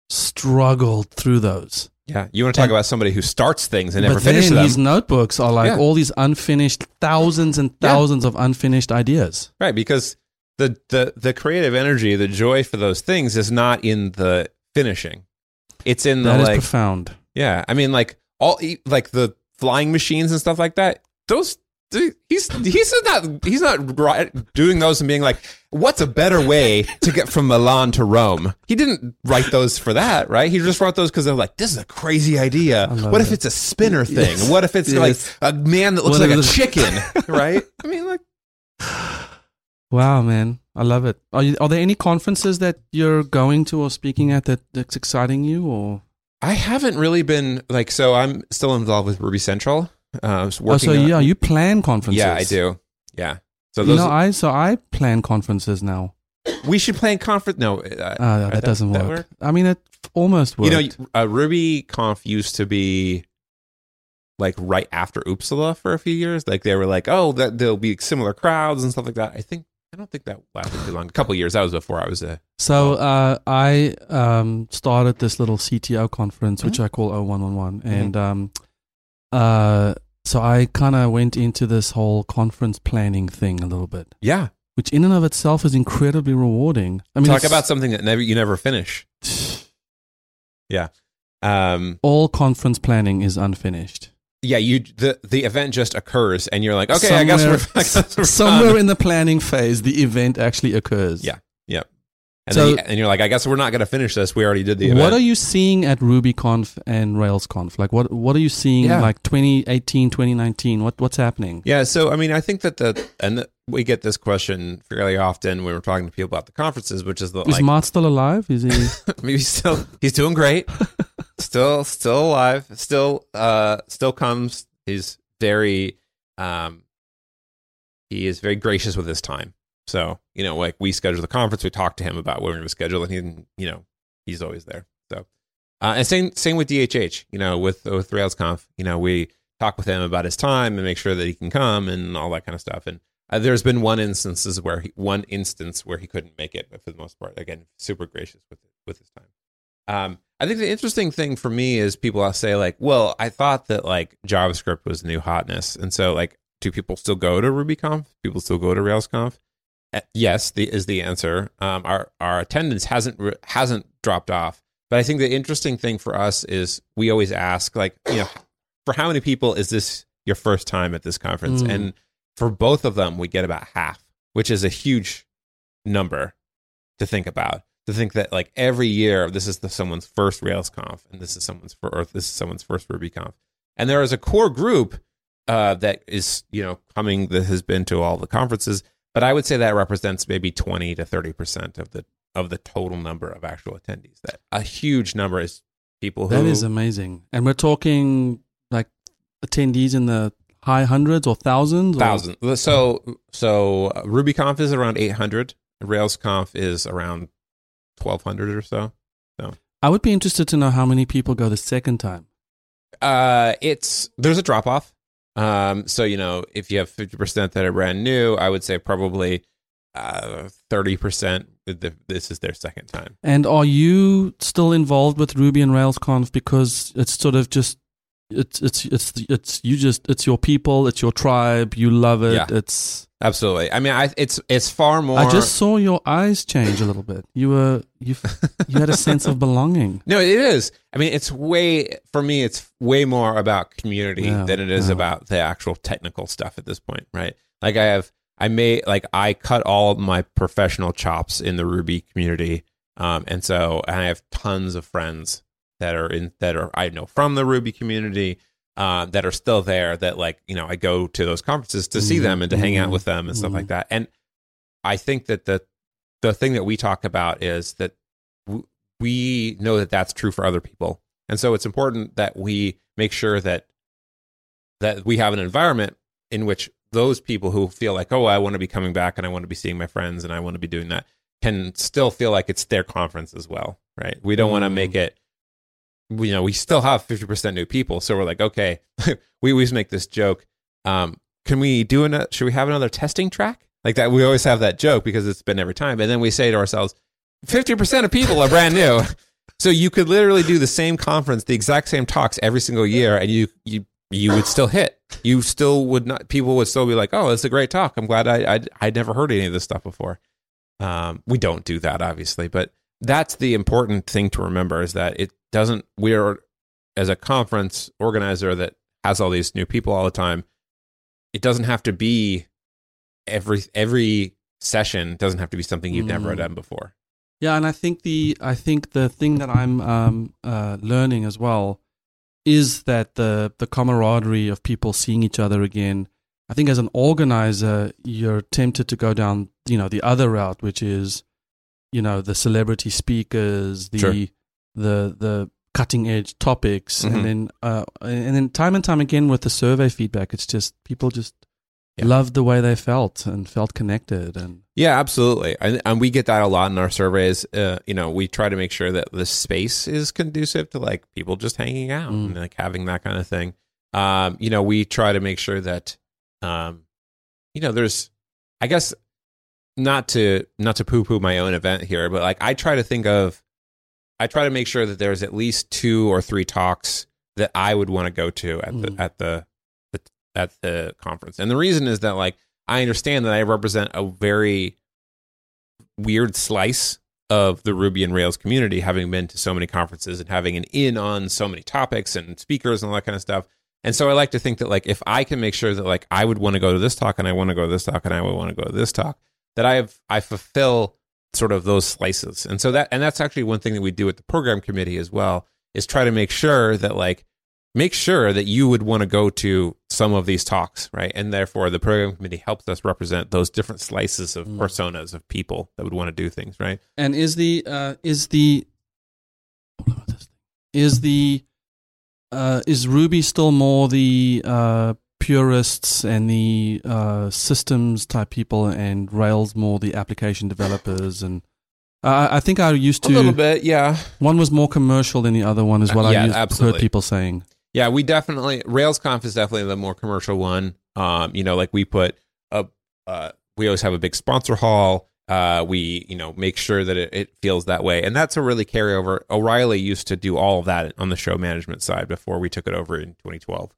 struggled through those. Yeah, you want to talk And- about somebody who starts things and never but finishes them, his notebooks are like Yeah. all these unfinished, thousands and Yeah. thousands of unfinished ideas. right? Because the the the creative energy, the joy for those things is not in the finishing. It's in the That is like, profound. yeah. I mean, like all like the flying machines and stuff like that. Those he's he's not he's not ri- doing those and being like, what's a better way to get from Milan to Rome? He didn't write those for that, right? He just wrote those because they're like, this is a crazy idea. What if it. it's a spinner thing? Yes. What if it's Yes. like a man that looks What like a chicken, right? I mean, like. Wow, man, I love it. Are you, are there any conferences that you're going to or speaking at that that's exciting you? Or I haven't really been like so. I'm still involved with Ruby Central. Uh, oh, so on- yeah, you plan conferences? yeah, I do. Yeah. So You those know, I so I plan conferences now. we should plan conference. No, uh, Uh, that, that- doesn't that work. work? I mean, it almost worked. you know, uh, Ruby Conf used to be like right after Uppsala for a few years. Like they were like, oh, that there'll be similar crowds and stuff like that. I think I don't think that lasted too long. A couple years. That was before I was a. So uh, I um, started this little CTO conference, Mm-hmm. which I call 0111. And um, uh, so I kind of went into this whole conference planning thing a little bit, Yeah. which in and of itself is incredibly rewarding. I mean, Talk about something that never you never finish. Yeah. Um. all conference planning is unfinished. Yeah. You the the event just occurs and you're like, okay, I guess we're, I guess we're somewhere in the planning phase, the event actually occurs. Yeah. And, So- then you, and you're like, I guess we're not going to finish this. We already did the event. What are you seeing at RubyConf and RailsConf? Like, what what are you seeing? Yeah. Like 2018, 2019. What what's happening? Yeah, so I mean, I think that the and the, we get this question fairly often when we're talking to people about the conferences, which is the Is like Matz still alive? Is he? maybe still he's doing great, still still alive, still uh still comes. He's very um he is very gracious with his time. So you know, like we schedule the conference, we talk to him about when we're going to schedule, and he you know he's always there. So uh, and same same with DHH. You know, with with RailsConf, you know we talk with him about his time and make sure that he can come and all that kind of stuff. And Uh, there's been one instances where he, one instance where he couldn't make it, but for the most part, again, super gracious with with his time. Um, I think the interesting thing for me is people say like, "Well, I thought that like JavaScript was new hotness," and so like, do people still go to RubyConf? People still go to RailsConf? Uh, yes, the, is the answer. Um, our our attendance hasn't hasn't dropped off, but I think the interesting thing for us is we always ask like, you know, for how many people is this your first time at this conference? Mm. And for both of them, we get about half, which is a huge number to think about. To think that like every year this is the someone's first RailsConf and this is someone's for or this is someone's first RubyConf, and there is a core group uh, that is you know coming that has been to all the conferences, but I would say that represents maybe twenty to thirty percent of the of the total number of actual attendees. That a huge number is people who That is amazing. And we're talking like attendees in the high hundreds or thousands? or- thousand. So so uh, RubyConf is around eight hundred. RailsConf is around twelve hundred or so. so. I would be interested to know how many people go the second time. Uh, it's there's a drop off. Um, so you know if you have fifty percent that are brand new, I would say probably uh thirty percent. This is their second time. And are you still involved with Ruby and Rails Conf because it's sort of just it's it's it's it's you just it's your people, it's your tribe, you love it. Yeah. It's Absolutely. I mean, I it's it's far more. I just saw your eyes change a little bit. You were you you had a sense of belonging. No, it is. I mean, it's way for me. It's way more about community Yeah, than it is yeah. about the actual technical stuff at this point, right? Like I have, I made like I cut all my professional chops in the Ruby community, um, and so I have tons of friends that are in that are I know from the Ruby community. Uh, that are still there that like you know I go to those conferences to see Mhm, them and to hang out mhm, with them and stuff mhm. like that. And I think that the the thing that we talk about is that w- we know that that's true for other people. And so it's important that we make sure that that we have an environment in which those people who feel like oh i want to be coming back and i want to be seeing my friends and i want to be doing that can still feel like it's their conference as well right? We don't want to make it you know we still have 50% new people. So we're like okay we always make this joke um, can we do another, should we have another testing track? Like that we always have that joke because it's been every time. And then we say to ourselves 50% of people are brand new. So you could literally do the same conference the exact same talks every single year and you you you would still hit. You still would not people would still be like oh it's a great talk. I'm glad i i i'd never heard any of this stuff before. Um, we don't do that obviously but that's the important thing to remember is that it doesn't we're as a conference organizer that has all these new people all the time it doesn't have to be every every session doesn't have to be something you've never Mm. done before Yeah, and I think the I think the thing that I'm um, uh, learning as well is that the the camaraderie of people seeing each other again. I think as an organizer, you're tempted to go down you know the other route, which is you know the celebrity speakers, the Sure. the the cutting edge topics, Mhm. and then uh, and then time and time again with the survey feedback, it's just people just Yeah. loved the way they felt and felt connected and Yeah, absolutely. And, and we get that a lot in our surveys. Uh, you know, we try to make sure that the space is conducive to like people just hanging out Mm. and like having that kind of thing. Um, you know, we try to make sure that, um, you know, there's, I guess, not to not to poo poo my own event here, but like I try to think of, I try to make sure that there's at least two or three talks that I would want to go to at the Mm. at the, the at the conference, and the reason is that like I understand that I represent a very weird slice of the Ruby and Rails community, having been to so many conferences and having an in on so many topics and speakers and all that kind of stuff. And so I like to think that like if I can make sure that like I would want to go to this talk and I want to go to this talk and I would want to go to this talk, that I have I fulfill sort of those slices. And so that and that's actually one thing that we do at the program committee as well is try to make sure that like make sure that you would want to go to some of these talks, right? And therefore the program committee helps us represent those different slices of Mm. personas of people that would want to do things, right? And is the uh, is the is the uh, is Ruby still more the uh, purists and the uh, systems type people, and Rails more the application developers? And uh, I think I used to A little bit, yeah. one was more commercial than the other one, is what Uh, yeah, I used, absolutely. heard people saying. Yeah, we definitely RailsConf is definitely the more commercial one. Um, you know, like we put a uh, we always have a big sponsor hall. Uh, we you know make sure that it, it feels that way, and that's a really carryover. O'Reilly used to do all of that on the show management side before we took it over in 2012,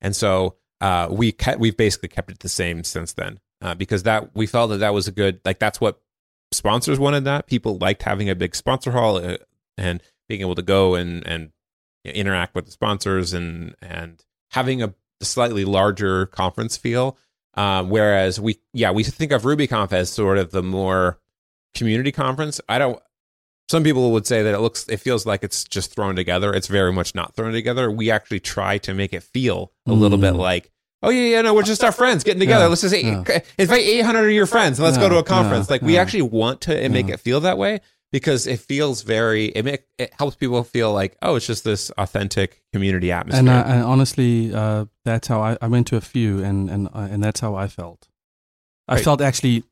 and so uh, we kept, we've basically kept it the same since then uh, because that we felt that that was a good like that's what sponsors wanted. That people liked having a big sponsor hall uh, and being able to go and and interact with the sponsors and and having a slightly larger conference feel. Um, whereas we, yeah, we think of RubyConf as sort of the more community conference. I don't. Some people would say that it looks, it feels like it's just thrown together. It's very much not thrown together. We actually try to make it feel a little bit Mm. like, oh yeah, yeah, no, we're just our friends getting together. Yeah, Let's just yeah. invite 800 of your friends and let's go to a conference. yeah, like we actually want to make Yeah. it feel that way because it feels very, it, make, it helps people feel like, oh, it's just this authentic community atmosphere. And, uh, and honestly, uh, that's how I, I went to a few, and and uh, and that's how I felt. I Right. felt actually,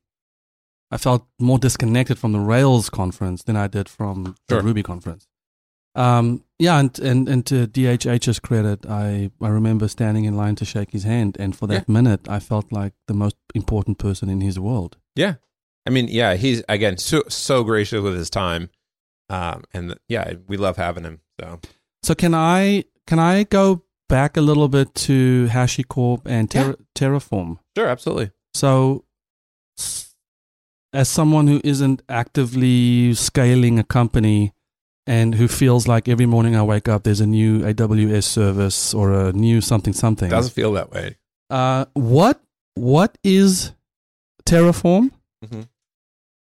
I felt more disconnected from the Rails conference than I did from Sure. the Ruby conference. Um, yeah, and, and and to DHH's credit, I I remember standing in line to shake his hand, and for that minute, I felt like the most important person in his world. Yeah. I mean, yeah, he's again so so gracious with his time. Um and yeah, we love having him. So So can I can I go back a little bit to HashiCorp and Terra, Terraform? Sure, absolutely. So, as someone who isn't actively scaling a company and who feels like every morning I wake up, there's a new AWS service or a new something something. Doesn't feel that way. Uh, what what is Terraform? Mhm.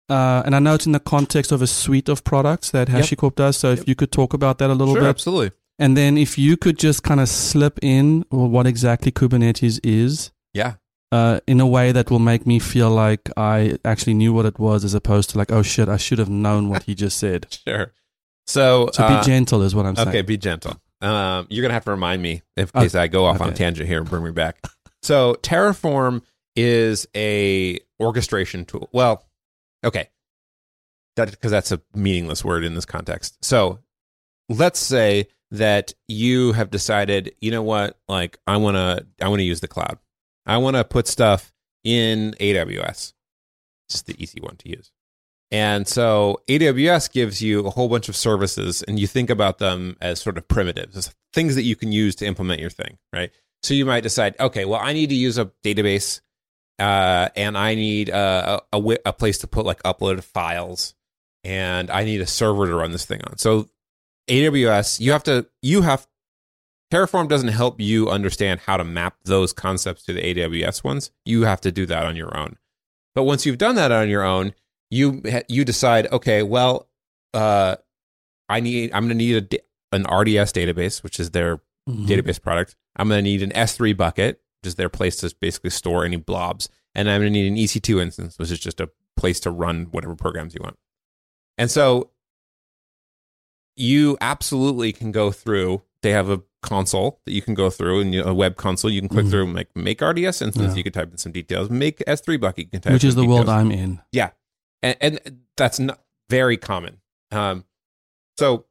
Uh, and I know it's in the context of a suite of products that Yep. HashiCorp does. So if Yep. you could talk about that a little Sure, bit, absolutely. and then if you could just kind of slip in what exactly Kubernetes is, Yeah. Uh, in a way that will make me feel like I actually knew what it was, as opposed to like, oh shit, I should have known what he just said. Sure. So, So uh, be gentle, is what I'm saying. Okay, be gentle. Um, you're gonna have to remind me in Oh, case I go off on a tangent here and bring me back. So Terraform is a orchestration tool. Well, okay, that because that's a meaningless word in this context. So let's say that you have decided, you know what, like I wanna I wanna use the cloud. I wanna put stuff in AWS. It's the easy one to use. And so AWS gives you a whole bunch of services, and you think about them as sort of primitives, as things that you can use to implement your thing, right? So you might decide, okay, well, I need to use a database, uh, and I need a, a, a place to put like uploaded files, and I need a server to run this thing on. So AWS, you have to, you have, Terraform doesn't help you understand how to map those concepts to the AWS ones. You have to do that on your own. But once you've done that on your own, you you decide, okay, well, uh, I need I'm going to need a, an RDS database, which is their Mhm. database product. I'm going to need an S3 bucket, which is their place to basically store any blobs, and I'm going to need an EC2 instance, which is just a place to run whatever programs you want. And so you absolutely can go through. They have a console that you can go through, and you a web console. You can click Mhm. through and make make RDS instance. Yeah. You can type in some details. Make S3 bucket. You can type Which is the details world I'm in. and, and that's not very common. Um, so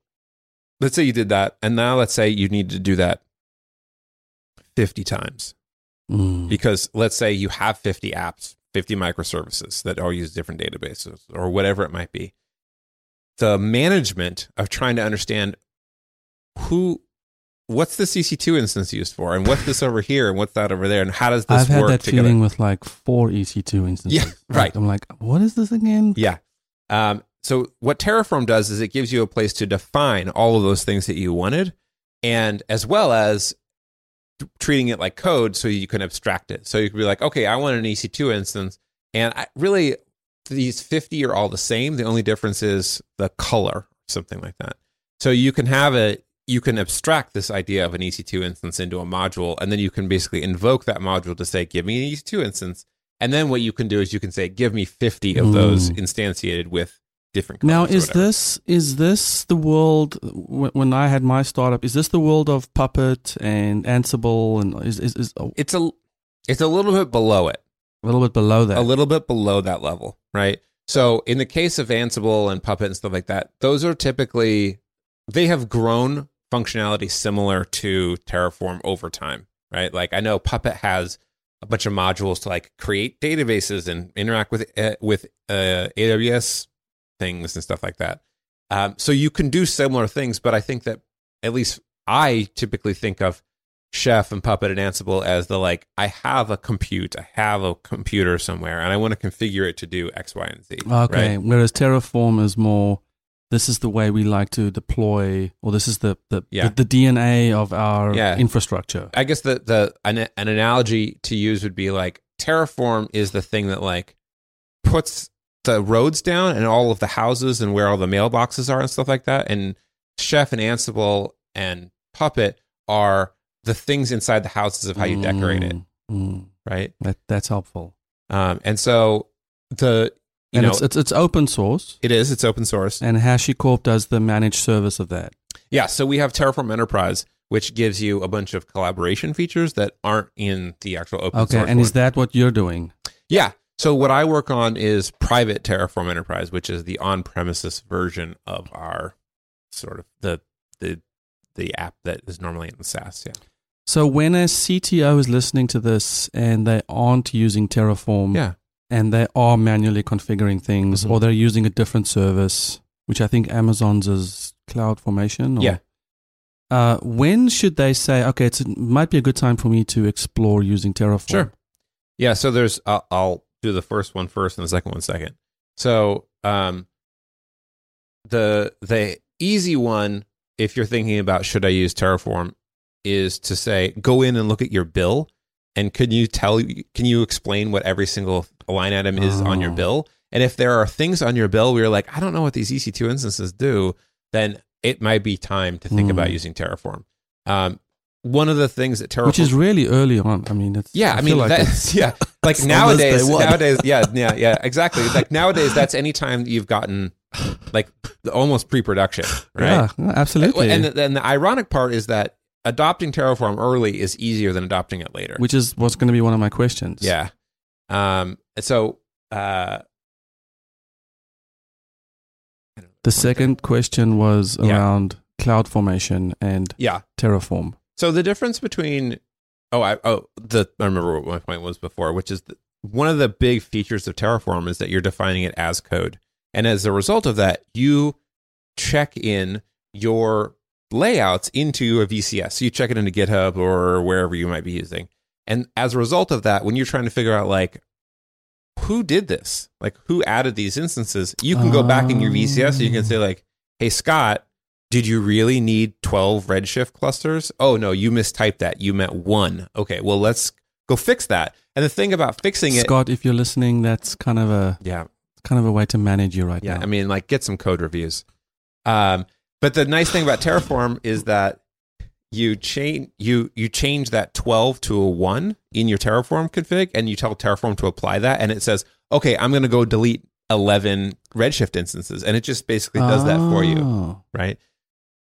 let's say you did that, and now let's say you need to do that fifty times Mm. because let's say you have fifty apps, fifty microservices that all use different databases or whatever it might be. The management of trying to understand who. What's the EC2 instance used for, and what's this over here, and what's that over there, and how does this I've had work that together? feeling with like four EC2 instances. Yeah, Like, right. I'm like, what is this again? Yeah. Um, so what Terraform does is it gives you a place to define all of those things that you wanted, and as well as treating it like code, so you can abstract it. So you could be like, okay, I want an EC2 instance, and I really these fifty are all the same. The only difference is the color, something like that. So you can have a you can abstract this idea of an EC2 instance into a module, and then you can basically invoke that module to say, give me an EC2 instance. And then what you can do is you can say, give me 50 of those Mm. instantiated with different Now, is this is this the world when, when I had my startup? Is this the world of Puppet and Ansible and is is, is a It's a, it's a little bit below it, A little bit below that? a little bit below that level, right? So in the case of Ansible and Puppet and stuff like that, those are typically, they have grown functionality similar to Terraform over time, right? Like I know Puppet has a bunch of modules to like create databases and interact with uh, with uh, AWS things and stuff like that. Um, so you can do similar things, but I think that at least I typically think of Chef and Puppet and Ansible as the like I have a compute, I have a computer somewhere, and I want to configure it to do X, Y, and Z. Okay. right? Whereas Terraform is more. This is the way we like to deploy, or this is the the, Yeah. the, the DNA of our Yeah. infrastructure. I guess the the an, an analogy to use would be like Terraform is the thing that like puts the roads down and all of the houses and where all the mailboxes are and stuff like that. And Chef and Ansible and Puppet are the things inside the houses of how you decorate it, Mm, mm. right? That, that's helpful. Um, and so the and know it's, it's it's open source, it is it's open source. and HashiCorp does the managed service of that. Yeah, so we have Terraform Enterprise, which gives you a bunch of collaboration features that aren't in the actual open Okay, source. Okay. And is that what you're doing? Yeah. So what I work on is private Terraform Enterprise, which is the on-premises version of our sort of the the the app that is normally in the SaaS. Yeah. So when a CTO is listening to this and they aren't using Terraform, Yeah. And they are manually configuring things, Mhm. or they're using a different service, which I think Amazon's is Cloud Formation. Or, Yeah. Uh, when should they say, okay, it might be a good time for me to explore using Terraform? Sure. Yeah. So there's I'll, I'll do the first one first and the second one second. So um, the the easy one, if you're thinking about should I use Terraform, is to say go in and look at your bill, and can you tell can you explain what every single line item is on your Oh. bill? And if there are things on your bill where you're like, I don't know what these EC2 instances do, then it might be time to think Mm. about using Terraform. Um, one of the things that Terraform Which is really early on. I mean, yeah, I, feel mean like that, it's- yeah, like nowadays, nowadays, yeah, yeah, yeah, exactly. Like nowadays, that's any time you've gotten like almost pre-production, right? Yeah, absolutely. And then the ironic part is that adopting Terraform early is easier than adopting it later. which is what's going to be one of my questions. yeah. Um. So, uh, The second question was Yeah. around Cloud Formation and yeah. Terraform. So the difference between oh I oh the I remember what my point was before, which is that one of the big features of Terraform is that you're defining it as code, and as a result of that, you check in your layouts into a VCS. So you check it into GitHub or wherever you might be using, and as a result of that, when you're trying to figure out like who did this, like who added these instances, you can go back in your VCS and you can say like, hey Scott, did you really need 12 redshift clusters? Oh no you mistyped that. You meant one. Okay well let's go fix that. And the thing about fixing it Scott, if you're listening, that's kind of a yeah. kind of a way to manage you right yeah now. i mean like get some code reviews. Um but the nice thing about terraform is that you change you you change that 12 to a 1 in your terraform config and you tell terraform to apply that and it says okay i'm going to go delete 11 redshift instances and it just basically does that for you Oh. right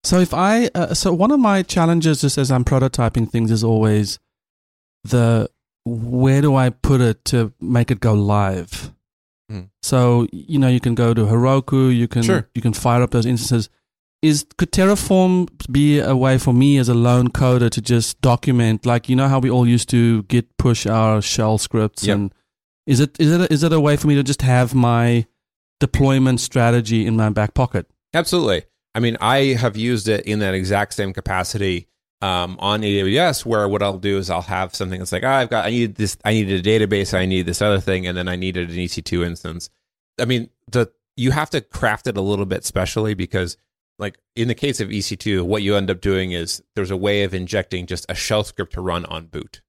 So if I, uh, so one of my challenges, just as I'm prototyping things, is always the where do I put it to make it go live. Mm. So you know, you can go to Heroku, you can Sure. you can fire up those instances. Is could Terraform be a way for me as a lone coder to just document, like you know how we all used to git push our shell scripts, Yep. and is it is it a, is it a way for me to just have my deployment strategy in my back pocket? Absolutely. I mean, I have used it in that exact same capacity um, on AWS, where what I'll do is I'll have something that's like, oh, I've got, I need this, I need a database, I need this other thing, and then I needed an EC2 instance. I mean, the you have to craft it a little bit specially because, like in the case of EC2, what you end up doing is there's a way of injecting just a shell script to run on boot,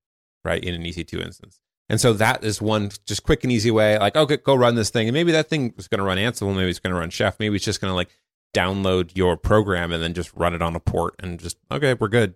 right, in an EC2 instance. And so that is one just quick and easy way. Like, okay, go run this thing, and maybe that thing is going to run Ansible, maybe it's going to run Chef, maybe it's just going to like download your program and then just run it on a port and just okay, we're good,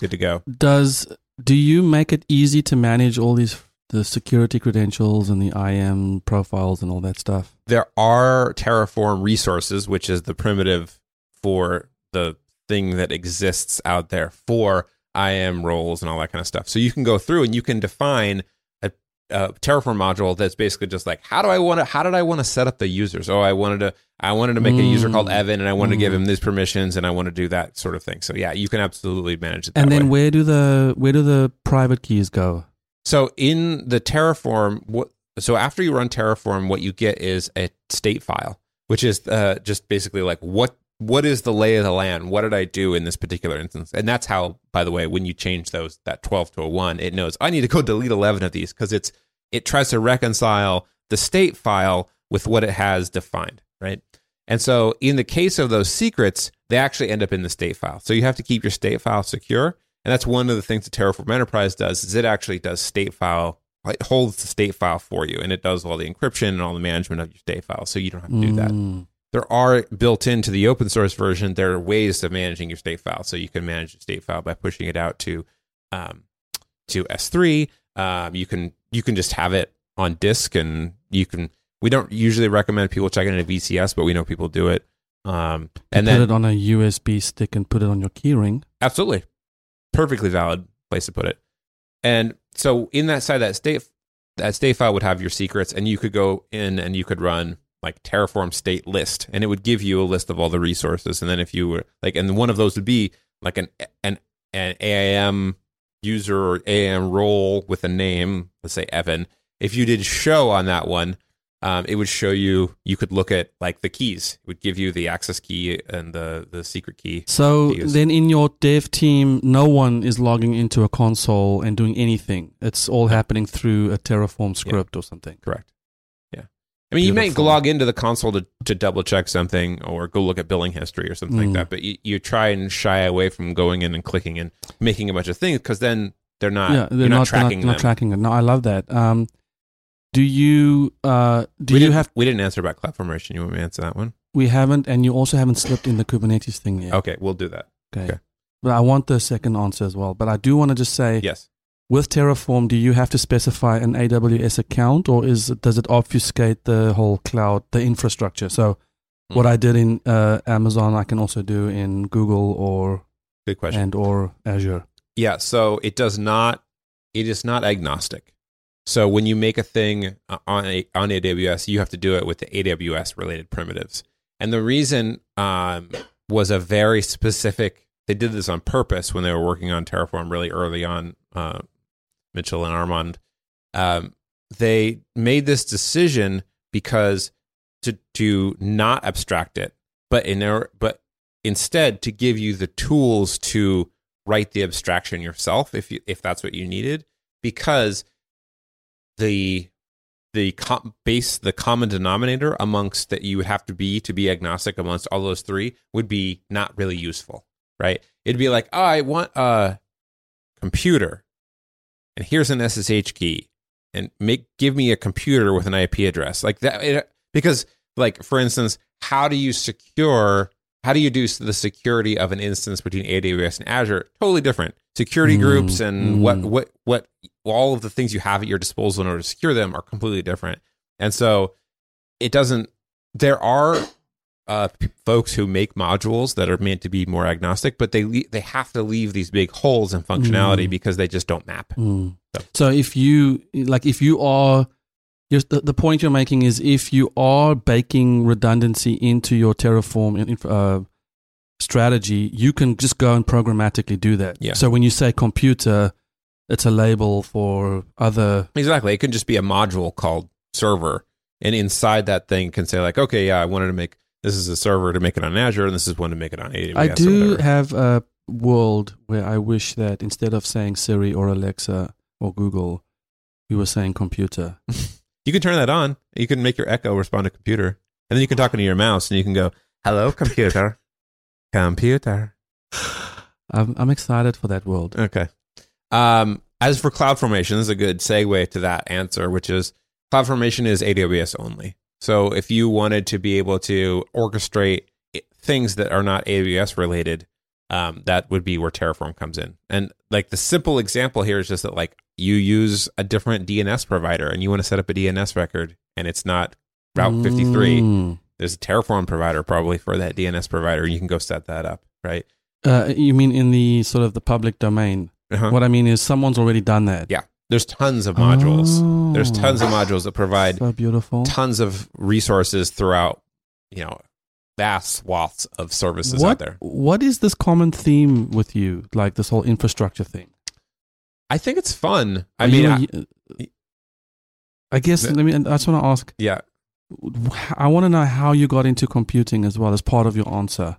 good to go. does do you make it easy to manage all these the security credentials and the IAM profiles and all that stuff? There are Terraform resources, which is the primitive for the thing that exists out there for IAM roles and all that kind of stuff. So you can go through and you can define a, a Terraform module that's basically just like how do I want to how did I want to set up the users? Oh, I wanted to I wanted to make a user Mm. called Evan and I wanted to give Mm. him these permissions and I want to do that sort of thing. So yeah, you can absolutely manage it. That And then way. where do the where do the private keys go? So in the Terraform, what so after you run Terraform, what you get is a state file, which is uh, just basically like what what is the lay of the land? What did I do in this particular instance? And that's how, by the way, when you change those that twelve to a one, it knows I need to go delete eleven of these because it's it tries to reconcile the state file with what it has defined, right? And so in the case of those secrets, they actually end up in the state file. So you have to keep your state file secure. And that's one of the things that Terraform Enterprise does is it actually does state file, it holds the state file for you and it does all the encryption and all the management of your state file. So you don't have to do that. Mm. There are built into the open source version, there are ways of managing your state file. So you can manage your state file by pushing it out to um, to S3. Um, you can you can just have it on disk and you can we don't usually recommend people checking at VCS, but we know people do it. Um, and put it on a USB stick and put it on your keyring. Absolutely. Perfectly valid place to put it. And so in that side, that state that state file would have your secrets, and you could go in and you could run like Terraform state list, and it would give you a list of all the resources. And then if you were like, and one of those would be like an an an IAM user or IAM role with a name, let's say Evan. If you did show on that one, um, it would show you. You could look at like the keys. It would give you the access key and the the secret key. So then in your dev team, no one is logging into a console and doing anything. It's all happening through a Terraform script or something. Correct. I mean, you may log into the console to, to double check something or go look at billing history or something like Mm. that, but you, you try and shy away from going in and clicking and making a bunch of things because then they're not, yeah, they're you're not, not, tracking not, not them. tracking it. No, I love that. Um, do you uh, do we you didn't, have? we didn't answer about CloudFormation. You want me to answer that one? We haven't, and you also haven't slipped in the Kubernetes thing yet. Okay, we'll do that. Okay. okay. But I want the second answer as well. But I do want to just say, Yes. With Terraform, do you have to specify an AWS account, or is does it obfuscate the whole cloud, the infrastructure? So, Hmm. what I did in uh, Amazon, I can also do in Google or Good question. and or Azure. Yeah, so it does not. It is not agnostic. So when you make a thing uh, on a, on AWS, you have to do it with the AWS related primitives. And the reason um, was a very specific. They did this on purpose when they were working on Terraform really early on. Uh, Mitchell and Armon, um, they made this decision because to to not abstract it, but in their, but instead to give you the tools to write the abstraction yourself if you if that's what you needed because the the com- base the common denominator amongst that you would have to be to be agnostic amongst all those three would be not really useful right? It'd be like oh, i want a computer and here's an ssh key and make give me a computer with an ip address like that it, because like for instance how do you secure how do you do the security of an instance between AWS and Azure? Totally different. Security Mm, groups and what mm. what what all of the things you have at your disposal in order to secure them are completely different. And so it doesn't. There are uh, p- folks who make modules that are meant to be more agnostic, but they le- they have to leave these big holes in functionality Mm. because they just don't map. Mm. So- So if you like, if you are, the, the point you're making is if you are baking redundancy into your Terraform uh, strategy, you can just go and programmatically do that. Yeah. So when you say computer, it's a label for other. Exactly. It can just be a module called server. And inside that thing can say like, okay, yeah, I wanted to make this is a server to make it on Azure and this is one to make it on AWS. I do have a world where I wish that instead of saying Siri or Alexa or Google, we were saying computer. You can turn that on. You can make your Echo respond to computer. And then you can talk into your mouse and you can go, hello, computer. computer. I'm, I'm excited for that world. Okay. Um, as for CloudFormation, this is a good segue to that answer, which is CloudFormation is AWS only. So if you wanted to be able to orchestrate things that are not AWS related, um, that would be where Terraform comes in. And like the simple example here is just that like you use a different DNS provider and you want to set up a DNS record and it's not Route 53. Mm. There's a Terraform provider probably for that DNS provider. You can go set that up, right? Uh, you mean in the sort of the public domain? Uh-huh. What I mean is someone's already done that. Yeah. There's tons of modules. There's Oh. tons of modules that provide So beautiful. tons of resources throughout, you know, vast swaths of services what, out there. What is this common theme with you, like this whole infrastructure thing? I think it's fun. I mean, you I- I guess let me. I just want to ask. yeah. I want to know how you got into computing as well as part of your answer.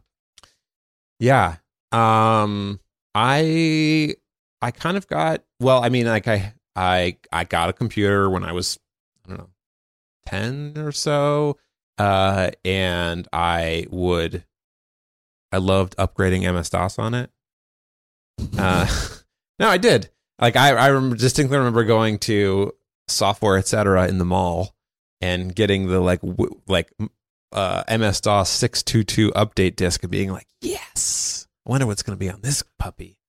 Yeah. Um I I kind of got well, I mean like I I I got a computer when I was I don't know 10 or so uh and I would I loved upgrading MS-DOS on it. Uh no, I did. Like I I distinctly remember going to software etc in the mall and getting the like w- like uh, MS DOS 622 update disk and being like, yes, I wonder what's going to be on this puppy.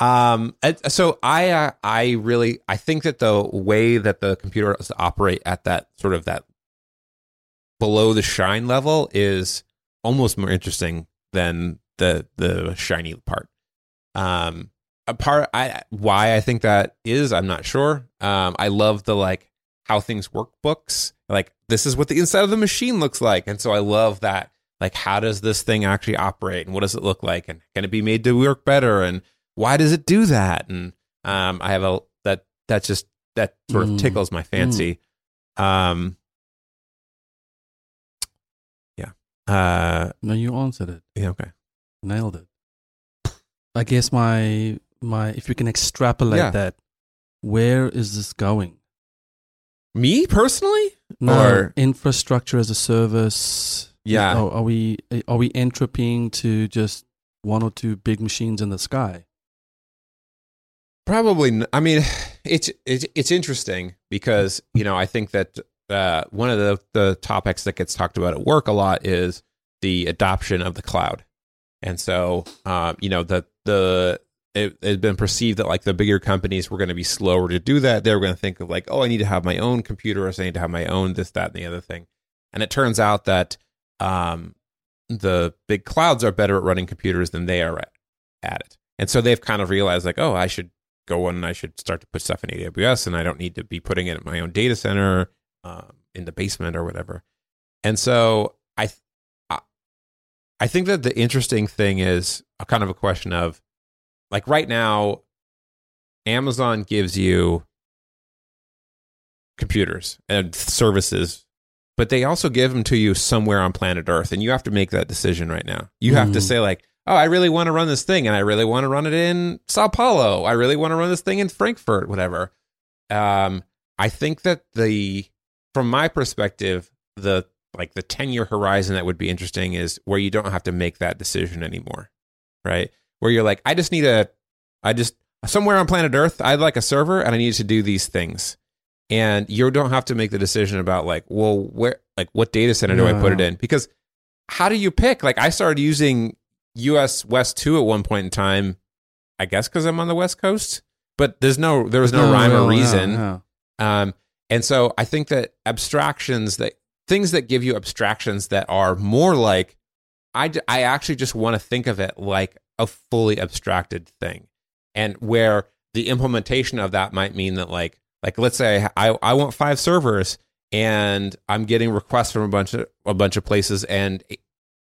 Um, so I, uh, I really, I think that the way that the computer has to operate at that sort of that below the shine level is almost more interesting than the the shiny part. Um, a part I why I think that is I'm not sure. Um, I love the like how things work books. Like this is what the inside of the machine looks like, and so I love that. Like how does this thing actually operate, and what does it look like, and can it be made to work better, and why does it do that? And um, I have a that that just that sort of Mm. tickles my fancy. Um, yeah. Uh, No, you answered it. yeah. Okay. Nailed it. I guess my my if you can extrapolate Yeah. that, where is this going? Me personally, No, Or- infrastructure as a service. Yeah. Are, are we are we entropying to just one or two big machines in the sky? Probably. I mean, it's it's it's interesting because you know I think that uh, one of the the topics that gets talked about at work a lot is the adoption of the cloud, and so um, you know the the it had been perceived that like the bigger companies were going to be slower to do that. They were going to think of like, oh, I need to have my own computer, or I need to have my own this, that, and the other thing. And it turns out that um, the big clouds are better at running computers than they are at, at it. And so they've kind of realized like, oh, I should go and I should start to put stuff in AWS, and I don't need to be putting it in my own data center um, in the basement or whatever. And so I, th- I, think that the interesting thing is a kind of a question of like right now, Amazon gives you computers and services, but they also give them to you somewhere on planet Earth, and you have to make that decision right now. You have to Mm. say like, oh, I really want to run this thing, and I really want to run it in Sao Paulo. I really want to run this thing in Frankfurt, whatever. Um, I think that the, from my perspective, the like the ten year horizon that would be interesting is where you don't have to make that decision anymore, right? Where you're like, I just need a, I just somewhere on planet Earth, I'd like a server, and I need to do these things, and you don't have to make the decision about like, well, where, like, what data center do I put it in? Because how do you pick? Like, I started using US West 2 at one point in time, I guess because I'm on the West Coast, but there's no there was no, rhyme or reason. yeah. Um, and so I think that abstractions that things that give you abstractions that are more like I, d- I actually just want to think of it like a fully abstracted thing, and where the implementation of that might mean that like like let's say I I want five servers and I'm getting requests from a bunch of a bunch of places and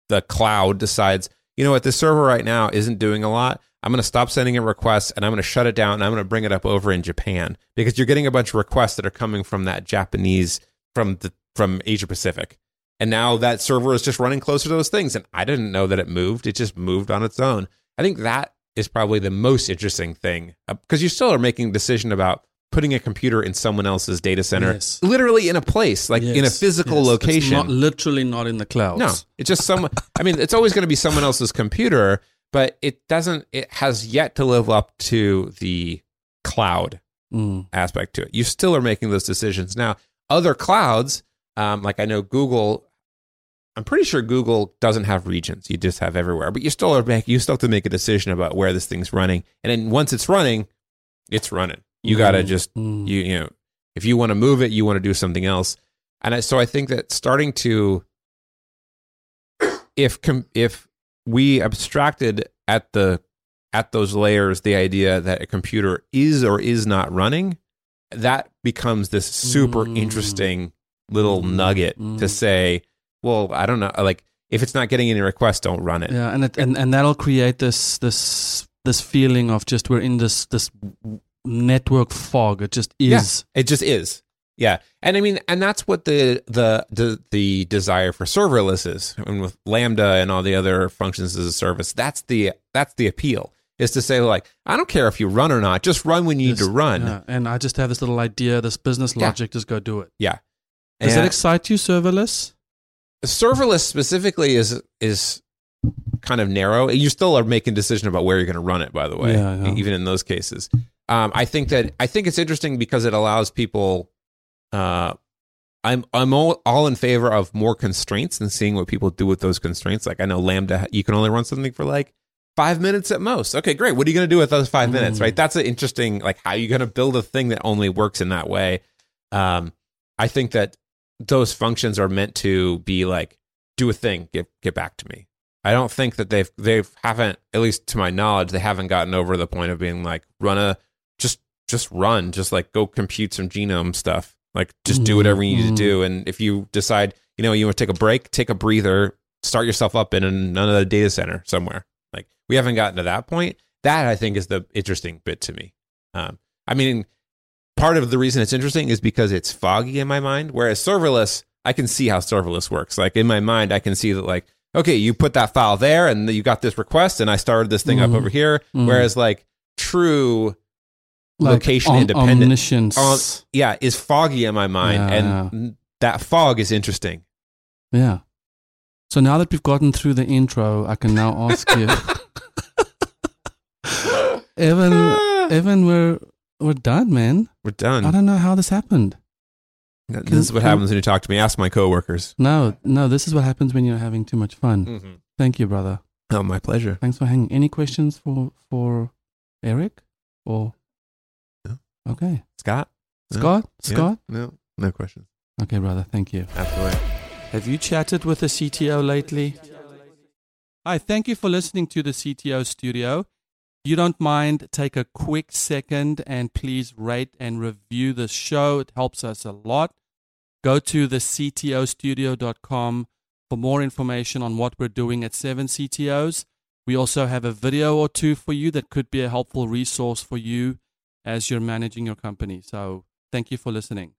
the cloud decides you know what? This server right now isn't doing a lot. I'm going to stop sending it requests and i'm going to shut it down and i'm going to bring it up over in japan because you're getting a bunch of requests that are coming from that japanese from the from asia pacific. And now that server is just running closer to those things and i didn't know that it moved. It just moved on its own. I think that is probably the most interesting thing uh, because you still are making decision about putting a computer in someone else's data center Yes. literally in a place like in a physical yes. Location not, literally not in the cloud. no, it's just someone. I mean, it's always going to be someone else's computer, but it doesn't. It has yet to live up to the cloud Mm. aspect to it. You still are making those decisions now. Other clouds, um, like I know Google. I'm pretty sure Google doesn't have regions. You just have everywhere, but you still are make, you still have to make a decision about where this thing's running. And then once it's running, it's running. You got to Mm, just mm. you you know if you want to move it you want to do something else and I, so i think that starting to if com, if we abstracted at the at those layers the idea that a computer is or is not running that becomes this super Mm. interesting little Mm, nugget mm. to say well i don't know like if it's not getting any requests don't run it Yeah, and it, and and that'll create this this this feeling of just we're in this this network fog. It just Yeah. is. It just is. Yeah. And I mean, and that's what the the the, the desire for serverless is. And with Lambda and all the other functions as a service, that's the that's the appeal. Is to say like, I don't care if you run or not, just run when you need to run. yeah. And I just have this little idea, this business Yeah. logic, just go do it. Yeah. Does And that excite you, serverless? serverless specifically is is kind of narrow. You still are making decision about where you're going to run it. By the way, Yeah, yeah. even in those cases, um, I think that I think it's interesting because it allows people. Uh, I'm I'm all, all in favor of more constraints and seeing what people do with those constraints. Like I know Lambda, you can only run something for like five minutes at most. Okay, great. What are you going to do with those five minutes? Mm. Right. That's an interesting. Like how are you going to build a thing that only works in that way? Um, I think that those functions are meant to be like do a thing, get get back to me. I don't think that they've they've haven't at least to my knowledge they haven't gotten over the point of being like run a just run just like go compute some genome stuff like just do whatever you need to do and if you decide you know you want to take a break take a breather start yourself up in another data center somewhere like we haven't gotten to that point that I think is the interesting bit to me um, I mean part of the reason it's interesting is because it's foggy in my mind. Whereas serverless, I can see how serverless works. Like in my mind, I can see that like, okay, you put that file there and you got this request and I started this thing Mhm. up over here. Mhm. Whereas like true, Like Location om- independent. Omniscience. yeah, is foggy in my mind. Yeah, and that fog is interesting. yeah. So now that we've gotten through the intro, I can now ask you, Evan. Evan, we're we're done, man. We're done. I done. don't know how this happened. This is what can- happens when you talk to me. Ask my coworkers. No, no, this is what happens when you're having too much fun. Mm-hmm. Thank you, brother. Oh, my pleasure. Thanks for hanging. Any questions for for Eric or? No. Okay, Scott? No. Scott. Yeah? Scott. No, no questions. Okay, brother. Thank you. Absolutely. Have you chatted with the CTO lately? Hi, thank you for listening to the CTO studio. If you don't mind, take a quick second and please rate and review the show. It helps us a lot. Go to the CTOstudio.com for more information on what we're doing at 7 CTOs. We also have a video or two for you that could be a helpful resource for you as you're managing your company. So thank you for listening.